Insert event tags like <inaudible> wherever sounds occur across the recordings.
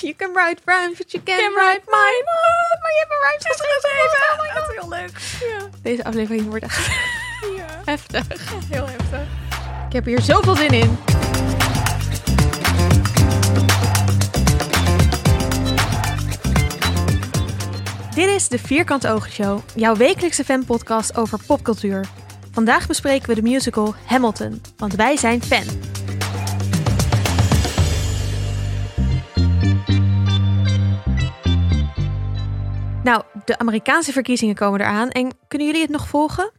You can write rhymes, but you can't Can write mine. mine. maar je hebt een rhymes geschreven. Oh my Dat god. is heel leuk. Ja. Deze aflevering wordt echt <laughs> ja. heftig. Heel heftig. Ik heb hier zoveel zin in. Dit is de Vierkante Ogen Show, jouw wekelijkse fanpodcast over popcultuur. Vandaag bespreken we de musical Hamilton, want wij zijn fan. Nou, de Amerikaanse verkiezingen komen eraan en kunnen jullie het nog volgen?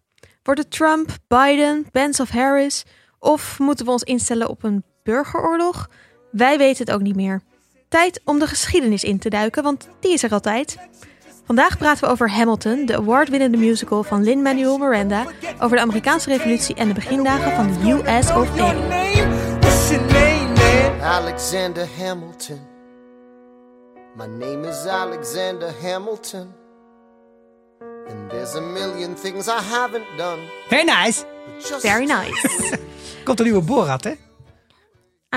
Wordt het Trump, Biden, Pence of Harris? Of moeten we ons instellen op een burgeroorlog? Wij weten het ook niet meer. Tijd om de geschiedenis in te duiken, want die is er altijd. Vandaag praten we over Hamilton, de award-winnende musical van Lin-Manuel Miranda, over de Amerikaanse revolutie en de begindagen van de US of A. Alexander Hamilton. My name is Alexander Hamilton. And there's a million things I haven't done. Very nice. Very nice. <laughs> Komt een nieuwe Borat, hè?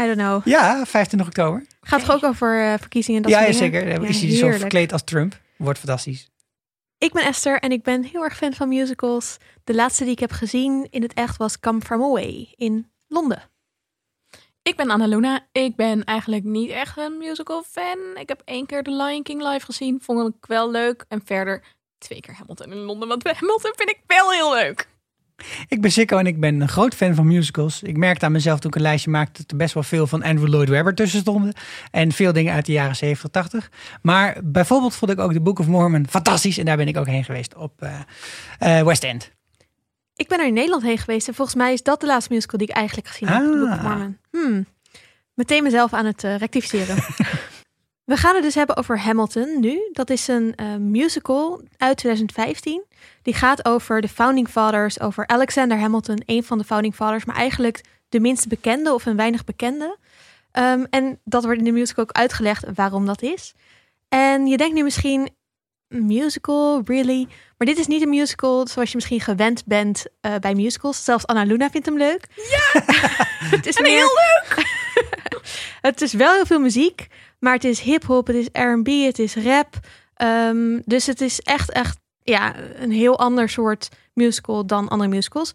I don't know. Ja, 25 oktober. Gaat toch ook over eh, verkiezingen en dat ja, soort ja, dingen? zeker. Ja, is hij zo heerlijk. verkleed als Trump. Wordt fantastisch. Ik ben Esther en ik ben heel erg fan van musicals. De laatste die ik heb gezien in het echt was Come From Away in Londen. Ik ben Annaluna. Ik ben eigenlijk niet echt een musical fan. Ik heb één keer The Lion King live gezien. Vond ik wel leuk. En verder twee keer Hamilton in Londen. Want <laughs> Hamilton vind ik wel heel leuk. Ik ben Sikko en ik ben een groot fan van musicals. Ik merkte aan mezelf toen ik een lijstje maakte dat er best wel veel van Andrew Lloyd Webber tussen stonden. En veel dingen uit de jaren 70, 80. Maar bijvoorbeeld vond ik ook de Book of Mormon fantastisch. En daar ben ik ook heen geweest op eh, West End. Ik ben er in Nederland heen geweest en volgens mij is dat de laatste musical die ik eigenlijk gezien heb. The Book of Ah. Mormon. Hmm. Meteen mezelf aan het eh, rectificeren. <laughs> We gaan het dus hebben over Hamilton nu. Dat is een eh, musical uit 2015. Die gaat over de Founding Fathers, over Alexander Hamilton, een van de Founding Fathers, maar eigenlijk de minst bekende of een weinig bekende. Ehm, en dat wordt in de musical ook uitgelegd waarom dat is. En je denkt nu misschien, musical, really? Maar dit is niet een musical zoals je misschien gewend bent eh, bij musicals. Zelfs Anna Luna vindt hem leuk. Ja! <laughs> het is meer... heel leuk! <laughs> <laughs> het is wel heel veel muziek, maar het is hip-hop, het is RB, het is rap. Ehm, dus het is echt, echt ja, een heel ander soort musical dan andere musicals.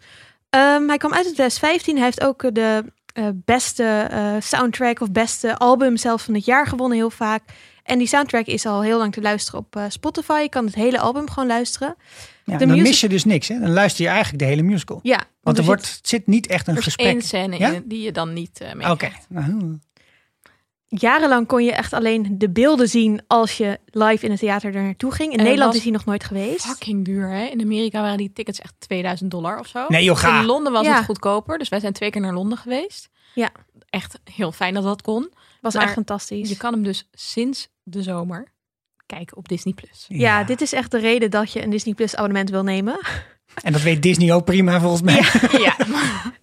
Ehm, hij kwam uit in 2015. Hij heeft ook de eh, beste eh, soundtrack of beste album zelfs van het jaar gewonnen, heel vaak. En die soundtrack is al heel lang te luisteren op eh, Spotify. Je kan het hele album gewoon luisteren. Ja, dan music- mis je dus niks. Hè? Dan luister je eigenlijk de hele musical. Ja, Want er, zit- wordt, zit niet echt een Er gesprek. één scène Ja? in die je dan niet eh mee Oké. Nou, jarenlang kon je echt alleen de beelden zien als je live in het theater er naartoe ging. In En Nederland is hij nog nooit geweest. Fucking duur, hè? In Amerika waren die tickets echt 2000 dollar of zo. Nee, joh, ga. In Londen was Ja. het goedkoper. Dus wij zijn twee keer naar Londen geweest. Ja. Echt heel fijn dat dat kon. Was Maar echt fantastisch. Je kan hem dus sinds de zomer kijken op Disney+. Plus. Ja, dit is echt de reden dat je een Disney Plus abonnement wil nemen. <laughs> En dat weet Disney ook prima volgens mij. <laughs> Ja.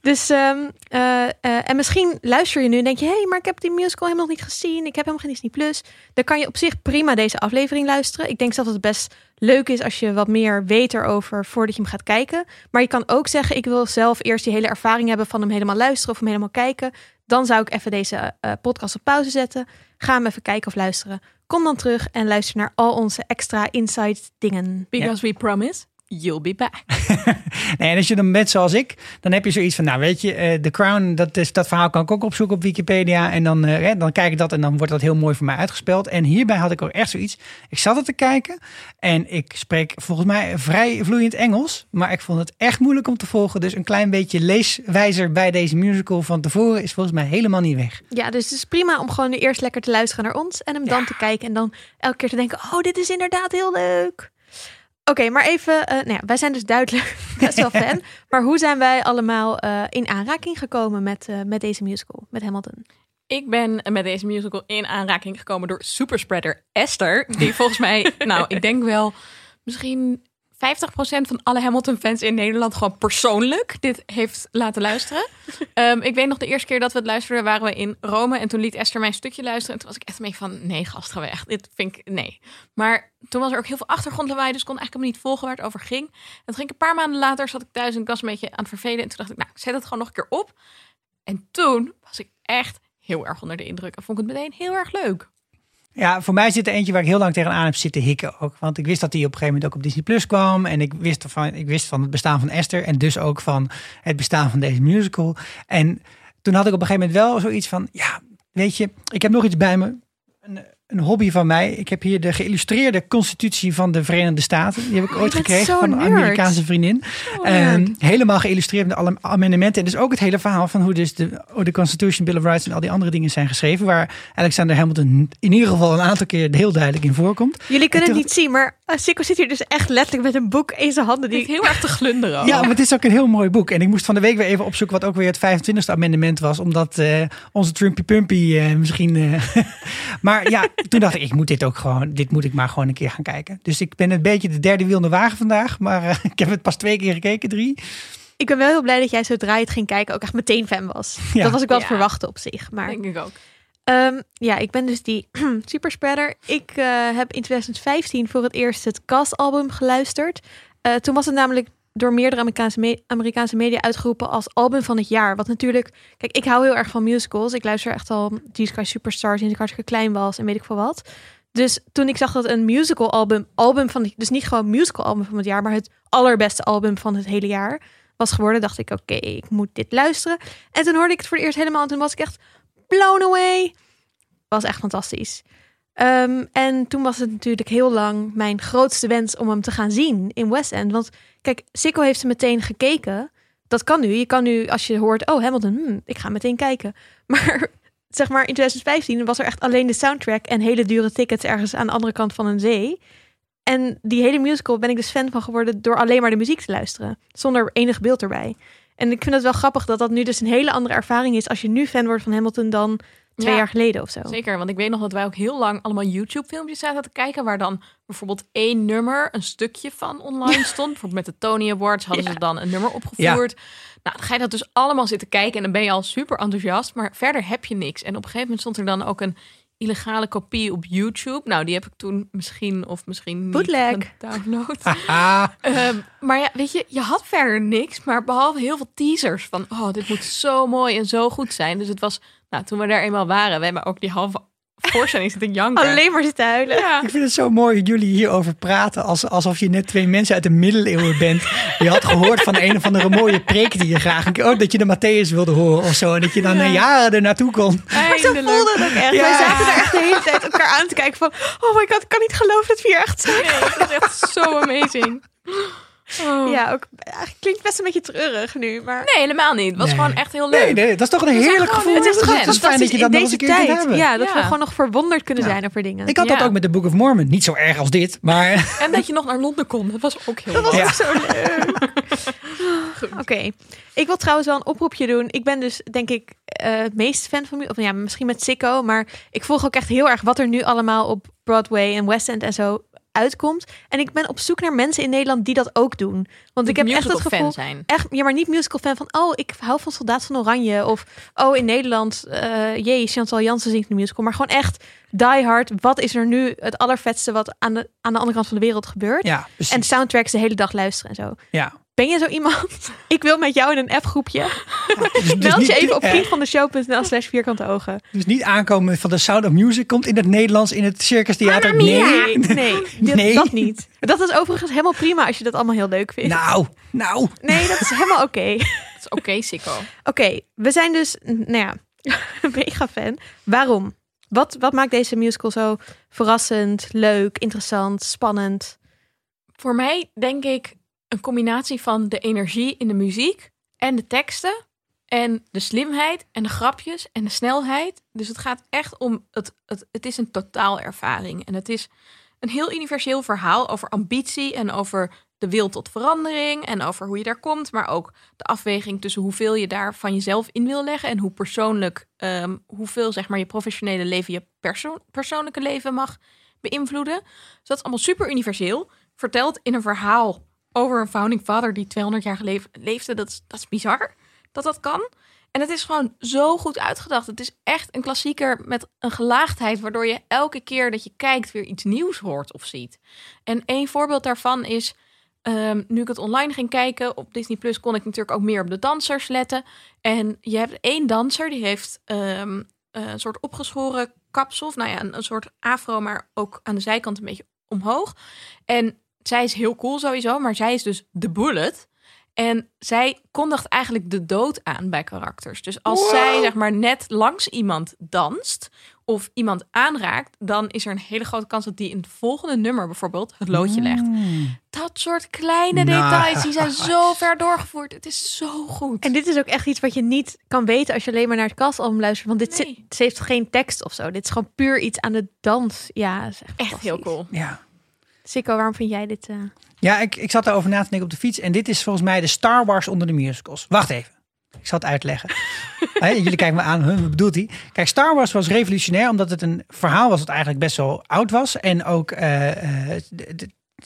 Dus, ehm, eh, eh, en misschien luister je nu en denk je, hé, hey, maar ik heb die musical helemaal nog niet gezien. Ik heb helemaal geen Disney Plus. Dan kan je op zich prima deze aflevering luisteren. Ik denk zelf dat het best leuk is als je wat meer weet erover voordat je hem gaat kijken. Maar je kan ook zeggen, ik wil zelf eerst die hele ervaring hebben van hem helemaal luisteren of hem helemaal kijken. Dan zou ik even deze eh, podcast op pauze zetten. Ga hem even kijken of luisteren. Kom dan terug en luister naar al onze extra insight dingen. Because we promise, you'll be back. <laughs> Nee, en als je dan bent zoals ik, dan heb je zoiets van, nou weet je, eh, The Crown, dat, is, dat verhaal kan ik ook opzoeken op Wikipedia. En dan, eh, dan kijk ik dat en dan wordt dat heel mooi voor mij uitgespeeld. En hierbij had ik ook echt zoiets. Ik zat het te kijken en ik spreek volgens mij vrij vloeiend Engels. Maar ik vond het echt moeilijk om te volgen. Dus een klein beetje leeswijzer bij deze musical van tevoren is volgens mij helemaal niet weg. Ja, dus het is prima om gewoon eerst lekker te luisteren naar ons en hem dan te kijken en dan elke keer te denken, oh, dit is inderdaad heel leuk. Oké, maar even, eh, nou ja, wij zijn dus duidelijk <laughs> best wel fan, <laughs> maar hoe zijn wij allemaal eh, in aanraking gekomen met, eh, met deze musical, met Hamilton? Ik ben met deze musical in aanraking gekomen door superspreader Esther. Die volgens mij, <laughs> nou, ik denk wel misschien 50% van alle Hamilton-fans in Nederland gewoon persoonlijk dit heeft laten luisteren. <laughs> Ehm, ik weet nog de eerste keer dat we het luisterden, waren we in Rome. En toen liet Esther mijn stukje luisteren. En toen was ik echt beetje van, nee gast, ga weg. Dit vind ik, nee. Maar toen was er ook heel veel achtergrondlawaai, dus kon eigenlijk helemaal niet volgen waar het over ging. En toen ging ik een paar maanden later, zat ik thuis en ik was een beetje aan het vervelen. En toen dacht ik, nou, ik zet het gewoon nog een keer op. En toen was ik echt heel erg onder de indruk. En vond ik het meteen heel erg leuk. Ja, voor mij zit er eentje waar ik heel lang tegenaan heb zitten hikken ook. Want ik wist dat die op een gegeven moment ook op Disney Plus kwam. En ik wist, van, ik wist van het bestaan van Esther. En dus ook van het bestaan van deze musical. En toen had ik op een gegeven moment wel zoiets van... Ja, weet je, ik heb nog iets bij me. Een, een hobby van mij. Ik heb hier de geïllustreerde constitutie van de Verenigde Staten. Die heb ik Oh, ooit gekregen van een nerd. Amerikaanse vriendin. Oh, Ehm, helemaal geïllustreerd met alle amendementen. En dus ook het hele verhaal van hoe dus de, hoe de Constitution, Bill of Rights en al die andere dingen zijn geschreven. Waar Alexander Hamilton in ieder geval een aantal keer heel duidelijk in voorkomt. Jullie kunnen En het niet zien, maar Sikko zit hier dus echt letterlijk met een boek in zijn handen. Die Die... heel erg te glunderen. Ja, maar het is ook een heel mooi boek. En ik moest van de week weer even opzoeken wat ook weer het 25e amendement was. Omdat eh, onze Trumpy Pumpy eh, misschien... eh, <laughs> maar ja, toen dacht ik, ik moet dit ook gewoon... Dit moet ik maar gewoon een keer gaan kijken. Dus ik ben een beetje de derde wiel in de wagen vandaag. Maar eh, <laughs> ik heb het pas twee keer gekeken, drie. Ik ben wel heel blij dat jij zodra je het ging kijken ook echt meteen fan was. Ja. Dat was ik wel Ja. verwachten op zich. Maar Denk ik ook. Ehm, ja, ik ben dus die <clears throat> superspreader. Ik eh, heb in 2015 voor het eerst het Cast-album geluisterd. Eh, toen was het namelijk door meerdere Amerikaanse, me- Amerikaanse media uitgeroepen als album van het jaar. Wat natuurlijk, kijk, ik hou heel erg van musicals. Ik luister echt al Jesus Christ Superstar sinds ik hartstikke klein was en weet ik veel wat. Dus toen ik zag dat een musical album, album van, dus niet gewoon musical album van het jaar, maar het allerbeste album van het hele jaar was geworden, dacht ik, oké, ik moet dit luisteren. En toen hoorde ik het voor het eerst helemaal en toen was ik echt blown away. Was echt fantastisch. Ehm, en toen was het natuurlijk heel lang mijn grootste wens om hem te gaan zien in West End. Want kijk, Sikko heeft ze meteen gekeken. Dat kan nu. Je kan nu, als je hoort, oh Hamilton, hmm, ik ga meteen kijken. <laughs> Maar zeg maar in 2015 was er echt alleen de soundtrack en hele dure tickets ergens aan de andere kant van een zee. En die hele musical ben ik dus fan van geworden door alleen maar de muziek te luisteren. Zonder enig beeld erbij. En ik vind het wel grappig dat dat nu dus een hele andere ervaring is als je nu fan wordt van Hamilton dan twee Ja. jaar geleden of zo. Zeker, want ik weet nog dat wij ook heel lang allemaal YouTube-filmpjes zaten te kijken, waar dan bijvoorbeeld één nummer, een stukje van online stond. Bijvoorbeeld met de Tony Awards hadden ze dan een nummer opgevoerd. Nou, dan ga je dat dus allemaal zitten kijken en dan ben je al super enthousiast, maar verder heb je niks. En op een gegeven moment stond er dan ook een illegale kopie op YouTube. Nou, die heb ik toen misschien of misschien niet Bootleg. gedownload. Ah, <laughs> <laughs> Ehm, maar ja, weet je, je had verder niks, maar behalve heel veel teasers van, oh, dit moet zo mooi en zo goed zijn. Dus het was, nou, toen we daar eenmaal waren, we hebben ook die halve voorstelling zitten janken. Alleen maar zitten huilen. Ja. ik vind het zo mooi dat jullie hierover praten. Als, alsof je net twee mensen uit de middeleeuwen bent. Je had gehoord van een of andere mooie preek die je graag... een keer- Ook dat je de Matthäus wilde horen of zo. En dat je dan een jaar er naartoe kon. Maar zo voelde het ook echt. Ja. Wij zaten daar echt de hele tijd elkaar aan te kijken van... Oh my god, ik kan niet geloven dat we hier echt zijn. Nee, dat is echt zo amazing. Oh. Ja, ook, eigenlijk klinkt best een beetje treurig nu, maar... Nee, helemaal niet. Het was Nee. gewoon echt heel leuk. Nee, nee, dat is toch een heerlijk gewoon- gevoel. het is Het gewoon het is fijn dat je dat nog eens deze een keer kunt tijd. hebben. Ja, dat Ja. we gewoon nog verwonderd kunnen Ja. zijn over dingen. Ik had dat ook met de Book of Mormon. Niet zo erg als dit, maar... <laughs> En dat je nog naar Londen kon. Dat was ook heel Dat was leuk. Ja. ook zo leuk. Oké. Ik wil trouwens wel een oproepje doen. Ik ben dus, denk ik, eh, het meest fan van... Of ja, misschien met Sicko. Maar ik volg ook echt heel erg wat er nu allemaal op Broadway en West End en zo uitkomt. En ik ben op zoek naar mensen in Nederland die dat ook doen. Want ik heb echt het gevoel... fan zijn. Echt, ja, maar niet musical fan van... Oh, ik hou van Soldaat van Oranje. Of, oh, in Nederland... eh jee, Chantal Jansen zingt een musical. Maar gewoon echt die hard. Wat is er nu het allervetste wat aan de, aan de andere kant van de wereld gebeurt? Ja, precies. En soundtracks de hele dag luisteren en zo. ja. Ben je zo iemand? Ik wil met jou in een appgroepje. <laughs> Dus, dus Meld je niet- even op vriendvandeshow.nl slash vierkante ogen. Dus niet aankomen van de Sound of Music komt in het Nederlands in het Circus Theater. Nee. Nee, nee, dit- Nee. dat niet. Dat is overigens helemaal prima als je dat allemaal heel leuk vindt. Nou, nou. Nee, dat is helemaal oké. <laughs> Dat is oké, Sikko. Oké, we zijn dus, nou ja, <laughs> mega fan. Waarom? Wat, wat maakt deze musical zo verrassend, leuk, interessant, spannend? Voor mij denk ik een combinatie van de energie in de muziek en de teksten en de slimheid en de grapjes en de snelheid. Dus het gaat echt om het, het, het is een totaalervaring en het is een heel universeel verhaal over ambitie en over de wil tot verandering en over hoe je daar komt, maar ook de afweging tussen hoeveel je daar van jezelf in wil leggen en hoe persoonlijk, ehm, hoeveel zeg maar je professionele leven je perso- persoonlijke leven mag beïnvloeden. Dus dat is allemaal super universeel. Verteld in een verhaal over een founding father die 200 jaar leefde. Dat is, dat is bizar dat dat kan. En het is gewoon zo goed uitgedacht. Het is echt een klassieker met een gelaagdheid, waardoor je elke keer dat je kijkt weer iets nieuws hoort of ziet. En een voorbeeld daarvan is, ehm, nu ik het online ging kijken op Disney Plus, kon ik natuurlijk ook meer op de dansers letten. En je hebt één danser die heeft ehm, een soort opgeschoren kapsel. Of nou ja, een, een soort afro, maar ook aan de zijkant een beetje omhoog. En zij is heel cool sowieso, maar zij is dus de bullet. En zij kondigt eigenlijk de dood aan bij karakters. Dus als zij zeg maar net langs iemand danst of iemand aanraakt, dan is er een hele grote kans dat die in het volgende nummer bijvoorbeeld het loodje legt. Mm. Dat soort kleine Nice. details die zijn zo <laughs> ver doorgevoerd. Het is zo goed. En dit is ook echt iets wat je niet kan weten als je alleen maar naar het kastalbum luistert. Want dit Nee. ze heeft geen tekst of zo. Dit is gewoon puur iets aan de dans. Ja, is echt, echt heel cool. Ja. Sikko, waarom vind jij dit? eh, Ja, ik, ik zat daarover na te denken op de fiets. En dit is volgens mij de Star Wars onder de musicals. Wacht even. Ik zal het uitleggen. <laughs> Jullie kijken me aan, huh, wat bedoelt hij? Kijk, Star Wars was revolutionair omdat het een verhaal was dat eigenlijk best wel oud was. En ook, eh, eh,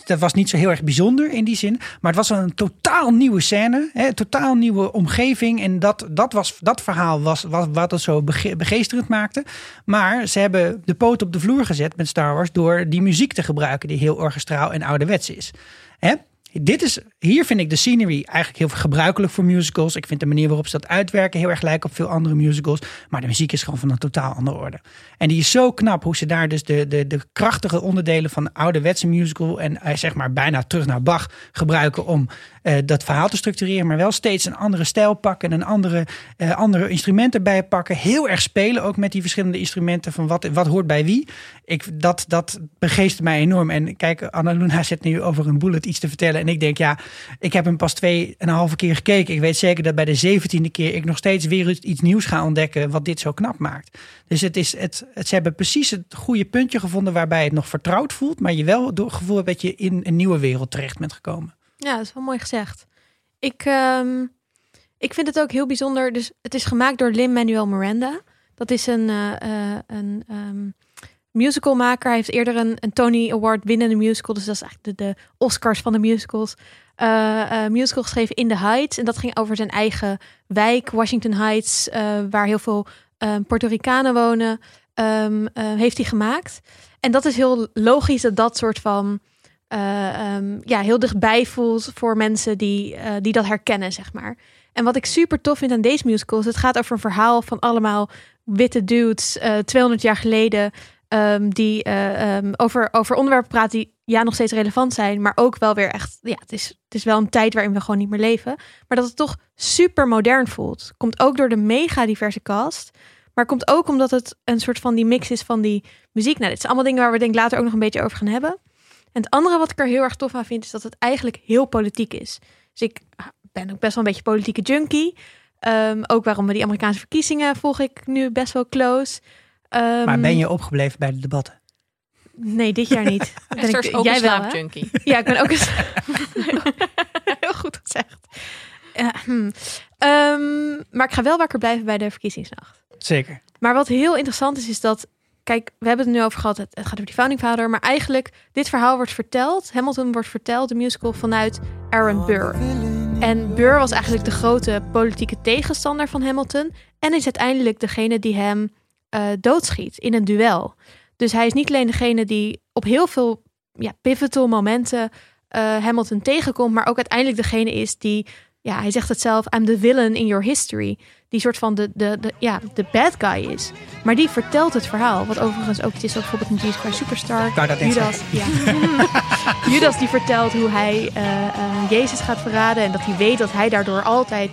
dat was niet zo heel erg bijzonder in die zin. Maar het was een totaal nieuwe scène, hè, totaal nieuwe omgeving. En dat, dat, was, dat verhaal was, was wat het zo bege- begeesterend maakte. Maar ze hebben de poot op de vloer gezet met Star Wars door die muziek te gebruiken die heel orchestraal en ouderwets is. Hè? Dit is, hier vind ik de scenery eigenlijk heel gebruikelijk voor musicals. Ik vind de manier waarop ze dat uitwerken heel erg lijken op veel andere musicals. Maar de muziek is gewoon van een totaal andere orde. En die is zo knap hoe ze daar dus de, de, de krachtige onderdelen van de ouderwetse musical en eh, zeg maar bijna terug naar Bach gebruiken om eh, dat verhaal te structureren. Maar wel steeds een andere stijl pakken en een andere, eh, andere instrumenten bij pakken. Heel erg spelen ook met die verschillende instrumenten van wat, wat hoort bij wie. Ik, dat, dat begeest mij enorm. En kijk, Anna Luna zit nu over een bullet iets te vertellen. En ik denk, ja, ik heb hem pas twee en een halve keer gekeken. Ik weet zeker dat bij de zeventiende keer ik nog steeds weer iets nieuws ga ontdekken wat dit zo knap maakt. Dus het is, het, het, ze hebben precies het goede puntje gevonden waarbij het nog vertrouwd voelt. Maar je wel door het gevoel hebt dat je in een nieuwe wereld terecht bent gekomen. Ja, dat is wel mooi gezegd. Ik, ehm, ik vind het ook heel bijzonder. Dus het is gemaakt door Lin-Manuel Miranda. Dat is een, eh, eh, een ehm, musicalmaker. Hij heeft eerder een, Tony Award winnende musical. Dus dat is eigenlijk de, de Oscars van de musicals. Eh, musical geschreven in the Heights. En dat ging over zijn eigen wijk, Washington Heights. waar heel veel ehm Puerto Ricanen wonen. heeft hij gemaakt. En dat is heel logisch dat dat soort van eh, ehm, ja, heel dichtbij voelt voor mensen die, eh, die dat herkennen, zeg maar. En wat ik super tof vind aan deze musical is, het gaat over een verhaal van allemaal witte dudes, eh 200 jaar geleden, ehm, die eh, ehm, over, over onderwerpen praten die ja nog steeds relevant zijn, maar ook wel weer echt, ja, het is, het is wel een tijd waarin we gewoon niet meer leven, maar dat het toch super modern voelt. Komt ook door de mega diverse cast, maar komt ook omdat het een soort van die mix is van die muziek. Nou, dit zijn allemaal dingen waar we denk later ook nog een beetje over gaan hebben. En het andere wat ik er heel erg tof aan vind, is dat het eigenlijk heel politiek is. Dus ik ben ook best wel een beetje politieke junkie. Ehm, ook waarom we die Amerikaanse verkiezingen volg ik nu best wel close. Ehm, Maar ben je opgebleven bij de debatten? Nee, dit jaar niet. <laughs> Ben Esther ik- ook jij een slaapjunkie. <laughs> Ja, ik ben ook een... <laughs> Heel goed gezegd. Ja, hm. Ehm, maar ik ga wel wakker blijven bij de verkiezingsnacht. Zeker. Maar wat heel interessant is, is dat... Kijk, we hebben het nu over gehad. Het, gaat over die founding father. Maar eigenlijk, dit verhaal wordt verteld. Hamilton wordt verteld, de musical, vanuit Aaron Burr. En Burr was eigenlijk de grote politieke tegenstander van Hamilton. En is uiteindelijk degene die hem eh, doodschiet in een duel. Dus hij is niet alleen degene die op heel veel ja, pivotal momenten eh, Hamilton tegenkomt, maar ook uiteindelijk degene is die, ja, hij zegt het zelf, I'm the villain in your history. Die soort van de, de, de, ja, de bad guy is. Maar die vertelt het verhaal. Wat overigens ook iets is, wat bijvoorbeeld in Jesus Christ Superstar. dat Judas, ja. <laughs> Judas die vertelt hoe hij eh, eh, Jezus gaat verraden. En dat hij weet dat hij daardoor altijd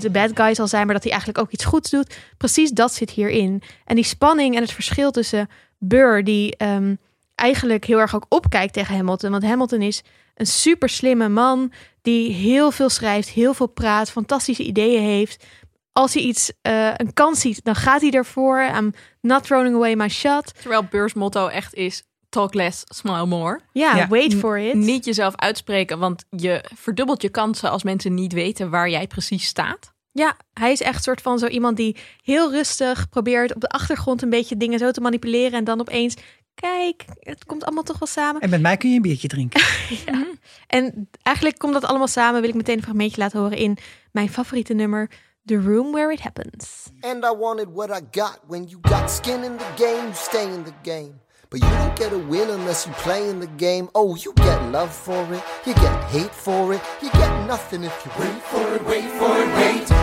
de bad guy zal zijn. Maar dat hij eigenlijk ook iets goeds doet. Precies dat zit hierin. En die spanning en het verschil tussen Burr, die ehm, eigenlijk heel erg ook opkijkt tegen Hamilton. Want Hamilton is een super slimme man. Die heel veel schrijft, heel veel praat, fantastische ideeën heeft. Als hij iets, eh, een kans ziet, dan gaat hij ervoor. I'm not throwing away my shot. Terwijl Beurs motto echt is talk less, smile more. Ja, Ja. wait for it. Niet jezelf uitspreken, want je verdubbelt je kansen als mensen niet weten waar jij precies staat. Ja, hij is echt soort van zo iemand die heel rustig probeert op de achtergrond een beetje dingen zo te manipuleren. En dan opeens, kijk, het komt allemaal toch wel samen. En met mij kun je een biertje drinken. <laughs> En eigenlijk komt dat allemaal samen. Wil ik meteen een fragmentje laten horen in mijn favoriete nummer, The Room Where It Happens. And I wanted what I got. When you got skin in the game, you stay in the game. But you don't get a win unless you play in the game. Oh, you get love for it, you get hate for it, you get nothing if you wait for it, wait for it, wait.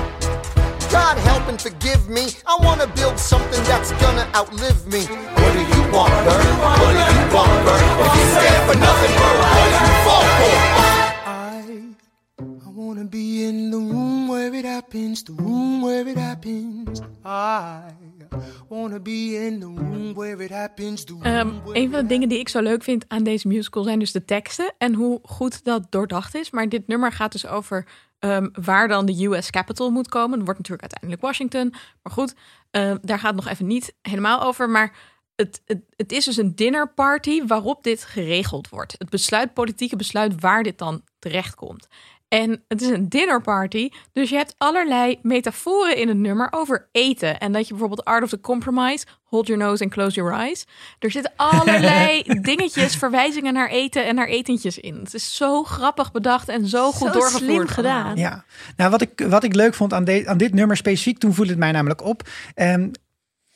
God help and forgive me. I wanna build something that's gonna outlive me. What do you want, Bert? What do you want, Bert? If you stand for nothing, Bert, what do you fall for? I, I wanna be in the room where it happens, the room where it happens. I wanna be in the room where it happens, the room Ehm, een van de dingen die ik zo leuk vind aan deze musical zijn dus de teksten en hoe goed dat doordacht is. Maar dit nummer gaat dus over ehm, waar dan de US Capitol moet komen. Dat wordt natuurlijk uiteindelijk Washington. Maar goed, ehm, daar gaat het nog even niet helemaal over. Maar het, het, het is dus een dinnerparty waarop dit geregeld wordt. Het besluit, politieke besluit waar dit dan terechtkomt. En het is een dinnerparty, dus je hebt allerlei metaforen in het nummer over eten. En dat je bijvoorbeeld Art of the Compromise, Hold Your Nose and Close Your Eyes. Er zitten <laughs> allerlei dingetjes, verwijzingen naar eten en naar etentjes in. Het is zo grappig bedacht en zo goed Zo doorgevoerd. slim gedaan. Ja, nou wat ik, wat ik leuk vond aan, de, aan dit nummer specifiek, toen voelde het mij namelijk op. Ehm,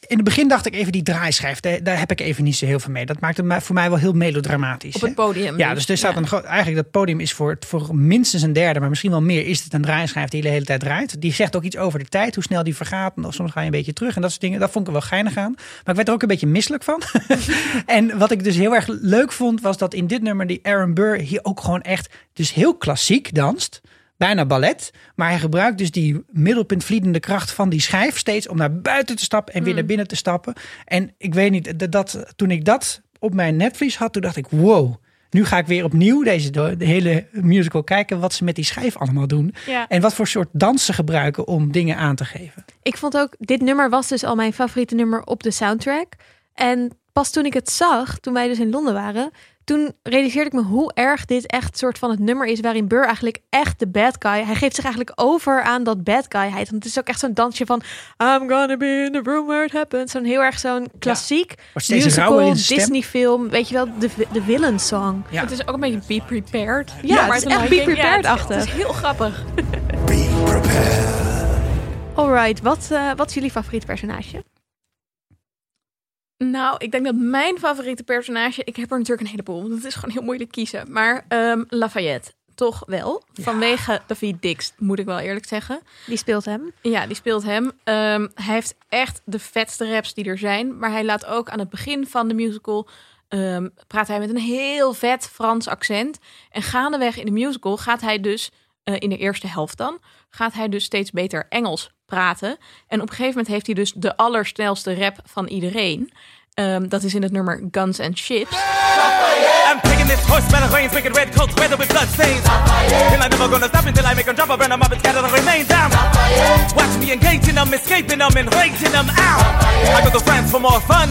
in het begin dacht ik even die draaischijf, daar, daar heb ik even niet zo heel veel mee. Dat maakt het voor mij wel heel melodramatisch. Op het podium. Ja, dus er staat Ja. een groot, eigenlijk dat podium is voor, voor minstens een derde, maar misschien wel meer, is het een draaischijf die de hele tijd draait. Die zegt ook iets over de tijd, hoe snel die vergaat. En soms ga je een beetje terug en dat soort dingen. Dat vond ik wel geinig aan. Maar ik werd er ook een beetje misselijk van. <laughs> en wat ik dus heel erg leuk vond, was dat in dit nummer die Aaron Burr hier ook gewoon echt dus heel klassiek danst. Bijna ballet. Maar hij gebruikt dus die middelpuntvliedende kracht van die schijf steeds om naar buiten te stappen en weer naar binnen te stappen. En ik weet niet, dat, dat, toen ik dat op mijn netvlies had, toen dacht ik, wow. Nu ga ik weer opnieuw deze de hele musical kijken wat ze met die schijf allemaal doen. Ja. En wat voor soort dans ze gebruiken om dingen aan te geven. Ik vond ook, dit nummer was dus al mijn favoriete nummer op de soundtrack. En pas toen ik het zag, toen wij dus in Londen waren, toen realiseerde ik me hoe erg dit echt soort van het nummer is waarin Burr eigenlijk echt de bad guy. Hij geeft zich eigenlijk over aan dat bad guyheid. Want het is ook echt zo'n dansje van I'm gonna be in the room where it happens. Zo'n heel erg zo'n klassiek musical. Disney film. Weet je wel, de, de villain song. Ja. Het is ook een beetje Be Prepared. Ja, het is echt Be King. Ja, Prepared-achtig. het, is- het is heel grappig. Alright, wat, eh, wat is jullie favoriete personage? Nou, ik denk dat mijn favoriete personage... Ik heb er natuurlijk een heleboel, want het is gewoon heel moeilijk kiezen. Maar ehm, Lafayette, toch wel. Vanwege David Dix, moet ik wel eerlijk zeggen. Die speelt hem. Ja, die speelt hem. Ehm, hij heeft echt de vetste raps die er zijn. Maar hij laat ook aan het begin van de musical... ehm, praat hij met een heel vet Frans accent. En gaandeweg in de musical gaat hij dus... eh, in de eerste helft dan... gaat hij dus steeds beter Engels praten. En op een gegeven moment heeft hij dus de allersnelste rap van iedereen. Ehm, dat is in het nummer Guns and Ships. I'm taking this horse the reins, making red coats weather with blood stains. And I'm never gonna stop until I make them drop, I burn them up and scatter the remains down. Watch me engaging them, escaping them, and rating them out. I go to France for more fun.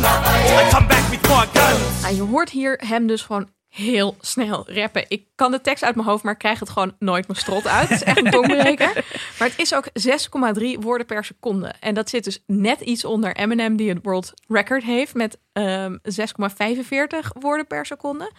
I come back with more guns. Nou, je hoort hier hem dus gewoon heel snel rappen. Ik kan de tekst uit mijn hoofd, maar ik krijg het gewoon nooit mijn strot uit. Het is echt een tongbreker. <laughs> Maar het is ook 6,3 woorden per seconde. En dat zit dus net iets onder Eminem, die het world record heeft met ehm 6,45 woorden per seconde.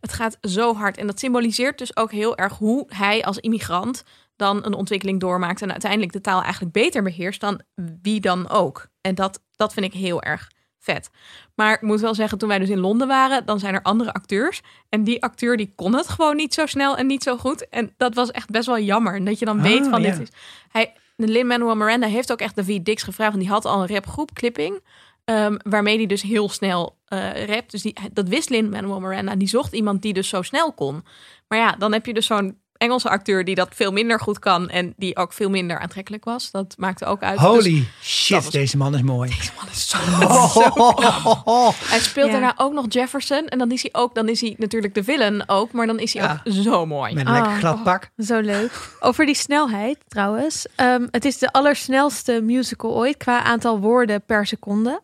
Het gaat zo hard. En dat symboliseert dus ook heel erg hoe hij als immigrant dan een ontwikkeling doormaakt en uiteindelijk de taal eigenlijk beter beheerst dan wie dan ook. En dat, dat vind ik heel erg vet. Maar ik moet wel zeggen, toen wij dus in Londen waren, dan zijn er andere acteurs. En die acteur die kon het gewoon niet zo snel en niet zo goed. En dat was echt best wel jammer. En dat je dan Ah, weet van dit is. Hij, de Lin-Manuel Miranda heeft ook echt David Dix gevraagd. Want die had al een rapgroep, Clipping. ehm, waarmee hij dus heel snel eh rapt. Dus die, dat wist Lin-Manuel Miranda. En die zocht iemand die dus zo snel kon. Maar ja, dan heb je dus zo'n Engelse acteur die dat veel minder goed kan. En die ook veel minder aantrekkelijk was. Dat maakte ook uit. Dus Holy shit, was- deze man is mooi. man is zo <laughs> Oh, Hij speelt Ja. daarna ook nog Jefferson. En dan is hij ook, dan is hij natuurlijk de villain ook. Maar dan is hij Ja. ook zo mooi. Met een lekker Oh. glad pak. Zo leuk. Over die snelheid trouwens. Ehm, het is de allersnelste musical ooit qua aantal woorden per seconde.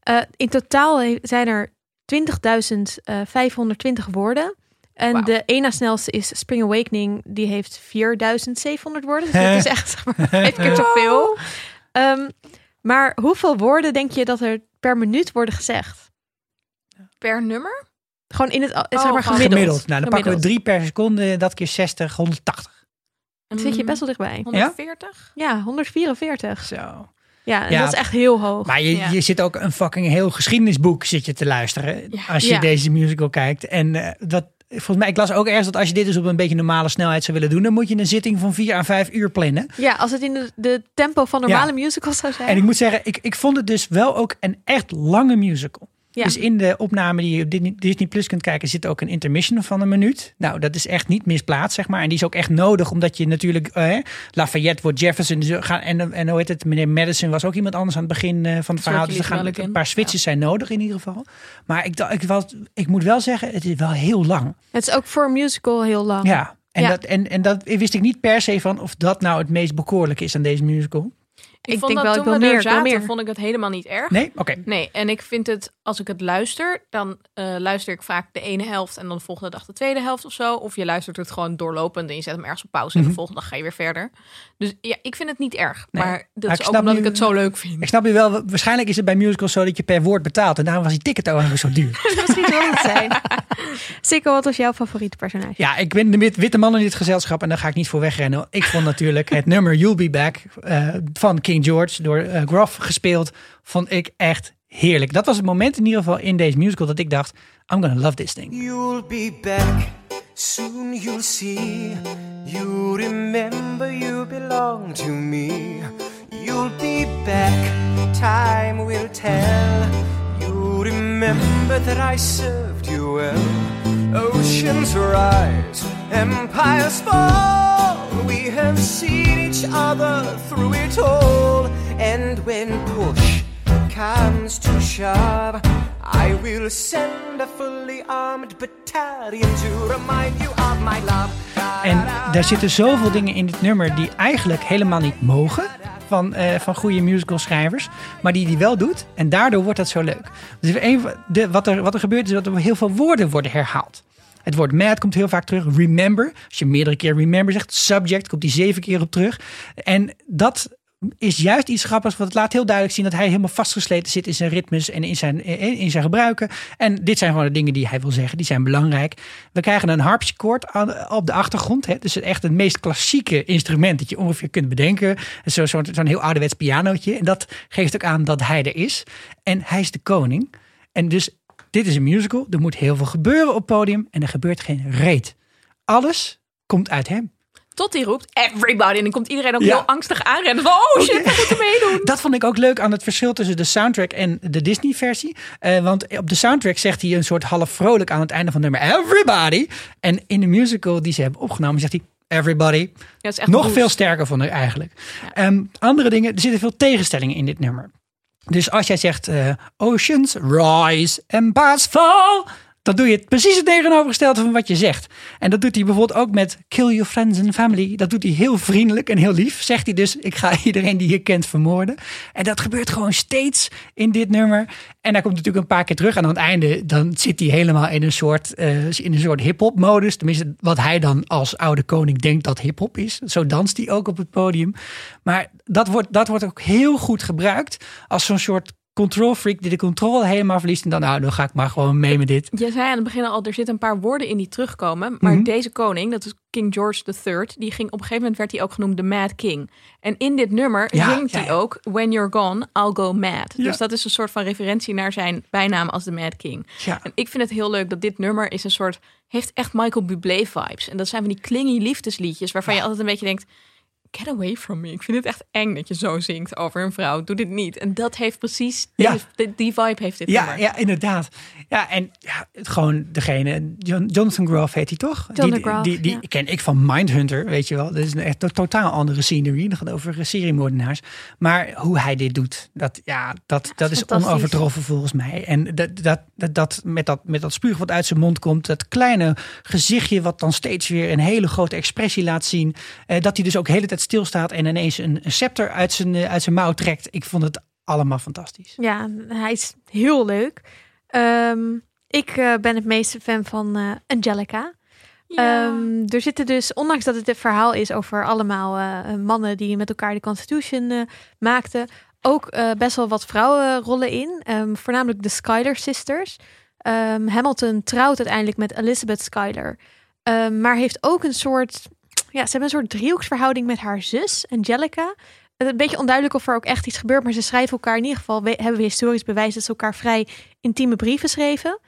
Eh, in totaal zijn er 20.520 woorden. En de ene snelste is Spring Awakening. Die heeft 4.700 woorden. Dus <laughs> dat is echt zeg maar, vijf keer <laughs> zoveel. Ehm, maar hoeveel woorden denk je dat er per minuut worden gezegd? Per nummer? Gewoon in het al- zeg Oh, maar gewoon gemiddeld. Gemiddeld. Nou, dan pakken we drie per seconde. Dat keer 60, 180. Dan zit je best wel dichtbij. 140? Ja, 144. Zo. Ja, en Ja. dat is echt heel hoog. Maar je, Ja. je zit ook een fucking heel geschiedenisboek zit je te luisteren. Ja. Als je Ja. deze musical kijkt. En eh, dat volgens mij, ik las ook ergens dat als je dit dus op een beetje normale snelheid zou willen doen, dan moet je een zitting van vier à vijf uur plannen. Ja, als het in de, de tempo van normale Ja. musicals zou zijn. En ik moet zeggen, ik, ik vond het dus wel ook een echt lange musical. Ja. Dus in de opname die je op Disney- Disney Plus kunt kijken, zit ook een intermission van een minuut. Nou, dat is echt niet misplaatst, zeg maar. En die is ook echt nodig, omdat je natuurlijk... eh, Lafayette wordt Jefferson. Dus en, en hoe heet het? Meneer Madison was ook iemand anders aan het begin eh, van het verhaal. Dus er gaan een paar switches zijn nodig in ieder geval. Maar ik, ik, was, ik moet wel zeggen, het is wel heel lang. Het is ook voor een musical heel lang. Ja. En, Ja. Dat, en, en dat wist ik niet per se van of dat nou het meest bekoorlijke is aan deze musical. Ik, vond denk dat wel, ik toen wil meer, er zaten, meer. vond ik het helemaal niet erg. Nee? Oké. Nee, en ik vind het, als ik het luister, dan eh, luister ik vaak de ene helft en dan de volgende dag de tweede helft of zo. Of je luistert het gewoon doorlopend en je zet hem ergens op pauze en de volgende dag ga je weer verder. Dus ja, ik vind het niet erg. Nee. Maar dat Maar ik is ook omdat nu- ik het zo leuk vind. Ik snap je wel, waarschijnlijk is het bij musicals zo dat je per woord betaalt. En daarom was die ticket ook zo duur. Misschien wil het zijn. <laughs> Sikko, wat was jouw favoriete personage? Ja, ik ben de wit- witte man in dit gezelschap en daar ga ik niet voor wegrennen. Ik vond natuurlijk het nummer You'll Be Back eh, van King George door eh, Groff gespeeld. Vond ik echt heerlijk. Dat was het moment in ieder geval in deze musical dat ik dacht, I'm gonna love this thing. You'll be back, soon you'll see. You remember you belong to me. You'll be back, time will tell. You remember that I served you well. Oceans rise, empires fall. We have seen each other through it all. And when push comes to shove, I will send a fully armed battalion to remind you of my love. En daar zitten zoveel dingen in dit nummer die eigenlijk helemaal niet mogen van, eh, van goede musicalschrijvers, maar die die wel doet. En daardoor wordt dat zo leuk. Dus een de, wat, er, wat er gebeurt is dat er heel veel woorden worden herhaald. Het woord mad komt heel vaak terug. Remember, als je meerdere keer remember zegt. Subject komt die zeven keer op terug. En dat is juist iets grappigs, want het laat heel duidelijk zien dat hij helemaal vastgesleten zit in zijn ritmes en in zijn, in in zijn gebruiken. En dit zijn gewoon de dingen die hij wil zeggen, die zijn belangrijk. We krijgen een harpsichord op de achtergrond. Hè? Dus echt het meest klassieke instrument dat je ongeveer kunt bedenken. Zo'n zo, zo'n heel ouderwets pianootje. En dat geeft ook aan dat hij er is. En hij is de koning. En dus dit is een musical. Er moet heel veel gebeuren op het podium en er gebeurt geen reet. Alles komt uit hem. Tot hij roept, everybody. En dan komt iedereen ook Ja. heel angstig aanrennen. Van, oh shit, we moeten meedoen. Dat vond ik ook leuk aan het verschil tussen de soundtrack en de Disney-versie. Eh, want op de soundtrack zegt hij een soort half vrolijk aan het einde van het nummer Everybody. En in de musical die ze hebben opgenomen zegt hij Everybody. Ja, is echt Nog veel sterker vond ik eigenlijk. Ehm, andere dingen, er zitten veel tegenstellingen in dit nummer. Dus als jij zegt eh, Oceans rise and pass fall, dan doe je precies het tegenovergestelde van wat je zegt. En dat doet hij bijvoorbeeld ook met Kill your friends and family. Dat doet hij heel vriendelijk en heel lief. Zegt hij dus, ik ga <laughs> iedereen die je kent vermoorden. En dat gebeurt gewoon steeds in dit nummer. En hij komt natuurlijk een paar keer terug. En aan het einde dan zit hij helemaal in een soort, eh, in een soort hip-hop modus. Tenminste, wat hij dan als oude koning denkt dat hip-hop is. Zo danst hij ook op het podium. Maar dat wordt, dat wordt ook heel goed gebruikt als zo'n soort control freak die de controle helemaal verliest. En dan, nou, dan ga ik maar gewoon mee met dit. Je zei aan het begin al, er zitten een paar woorden in die terugkomen. Maar Mhm. deze koning, dat is King George III, die ging op een gegeven moment werd hij ook genoemd de Mad King. En in dit nummer Ja, zingt ja, hij ook When You're Gone, I'll Go Mad. Dus dat is een soort van referentie naar zijn bijnaam als de Mad King. Ja. En ik vind het heel leuk dat dit nummer is een soort, heeft echt Michael Bublé vibes. En dat zijn van die klingy liefdesliedjes waarvan je altijd een beetje denkt, get away from me. Ik vind het echt eng dat je zo zingt over een vrouw. Doe dit niet. En dat heeft precies, Ja. die, die vibe heeft dit Ja, nummer. ja, inderdaad. Ja, en ja, het gewoon degene, John, Jonathan Groff heet hij toch? John die, Groff, die, die ja. ken ik van Mindhunter, weet je wel. Dat is een echt een totaal andere scenery. Dat gaat over eh, seriemoordenaars. Maar hoe hij dit doet, dat, ja, dat, dat is onovertroffen volgens mij. En dat, dat, dat, dat, met, dat met dat spuug wat uit zijn mond komt, dat kleine gezichtje wat dan steeds weer een hele grote expressie laat zien. Eh, dat hij dus ook de hele tijd stilstaat en ineens een, een scepter uit zijn, eh, uit zijn mouw trekt. Ik vond het allemaal fantastisch. Ja, hij is heel leuk. Ehm, ik eh, ben het meeste fan van eh, Angelica. Ja. Ehm, er zitten dus, ondanks dat het een verhaal is over allemaal mannen die met elkaar de Constitution maakten, ook best wel wat vrouwenrollen in. Ehm, voornamelijk de Schuyler Sisters. Ehm, Hamilton trouwt uiteindelijk met Elizabeth Schuyler. Ehm, maar heeft ook een soort, ja, ze hebben een soort driehoeksverhouding met haar zus, Angelica. Een beetje onduidelijk of er ook echt iets gebeurt, maar ze schrijven elkaar in ieder geval, we- hebben we historisch bewijs dat ze elkaar vrij intieme brieven schreven.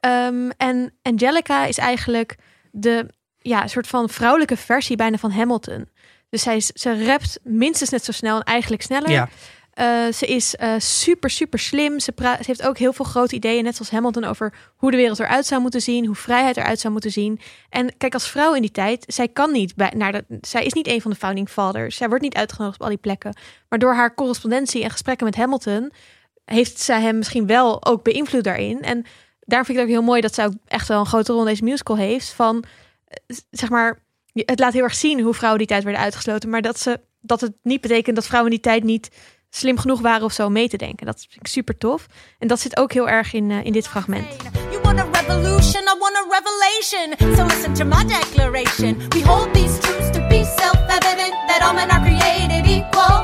Ehm, en Angelica is eigenlijk de ja, soort van vrouwelijke versie bijna van Hamilton. Dus zij ze rapt minstens net zo snel en eigenlijk sneller. Ja. Eh, ze is eh, super, super slim. Ze, heeft ook heel veel grote ideeën, net zoals Hamilton, over hoe de wereld eruit zou moeten zien, hoe vrijheid eruit zou moeten zien. En kijk, als vrouw in die tijd, zij kan niet bij, naar de, zij is niet een van de founding fathers. Zij wordt niet uitgenodigd op al die plekken. Maar door haar correspondentie en gesprekken met Hamilton, heeft zij hem misschien wel ook beïnvloed daarin. En daarom vind ik het ook heel mooi dat zij ook echt wel een grote rol in deze musical heeft. Van, eh, zeg maar, het laat heel erg zien hoe vrouwen die tijd werden uitgesloten. Maar dat, ze, dat het niet betekent dat vrouwen in die tijd niet slim genoeg waren of zo mee te denken. Dat vind ik super tof. En dat zit ook heel erg in, eh, in dit fragment. You want a revolution, I want a revelation. So listen to my declaration. We hold these truths to be self-evident that all men are created equal.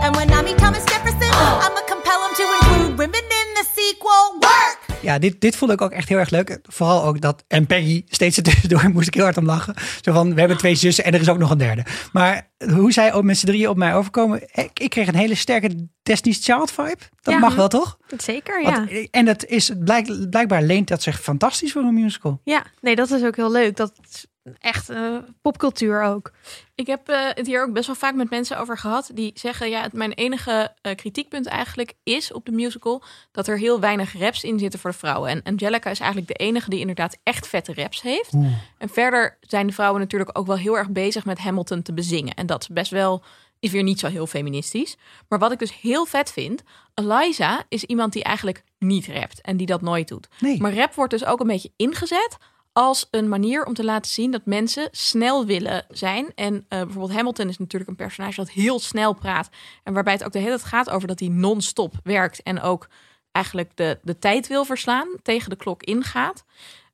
And when I meet Thomas Jefferson, I'ma compel him to include women in sequel. Work! Ja, dit, dit vond ik ook echt heel erg leuk. Vooral ook dat. En Peggy steeds <laughs> ertussendoor moest ik heel hard om lachen. Zo van: we hebben twee zussen en er is ook nog een derde. Maar hoe zij ook met z'n drieën op mij overkomen. Ik, ik kreeg een hele sterke Destiny's Child vibe. Dat Ja. mag wel, toch? Zeker, ja. Want- en dat is blijk, blijkbaar leent dat zich fantastisch voor een musical. Ja, nee, dat is ook heel leuk. Dat is echt eh, popcultuur ook. Ik heb eh, het hier ook best wel vaak met mensen over gehad. Die zeggen, ja, het, mijn enige eh, kritiekpunt eigenlijk is op de musical... dat er heel weinig raps in zitten voor de vrouwen. En Angelica is eigenlijk de enige die inderdaad echt vette raps heeft. En verder zijn de vrouwen natuurlijk ook wel heel erg bezig met Hamilton te bezingen. En dat is best wel, is weer niet zo heel feministisch. Maar wat ik dus heel vet vind... Eliza is iemand die eigenlijk niet rapt en die dat nooit doet. Nee. Maar rap wordt dus ook een beetje ingezet als een manier om te laten zien dat mensen snel willen zijn. En eh, bijvoorbeeld Hamilton is natuurlijk een personage dat heel snel praat. En waarbij het ook de hele tijd gaat over dat hij non-stop werkt. En ook eigenlijk de, de tijd wil verslaan, tegen de klok ingaat.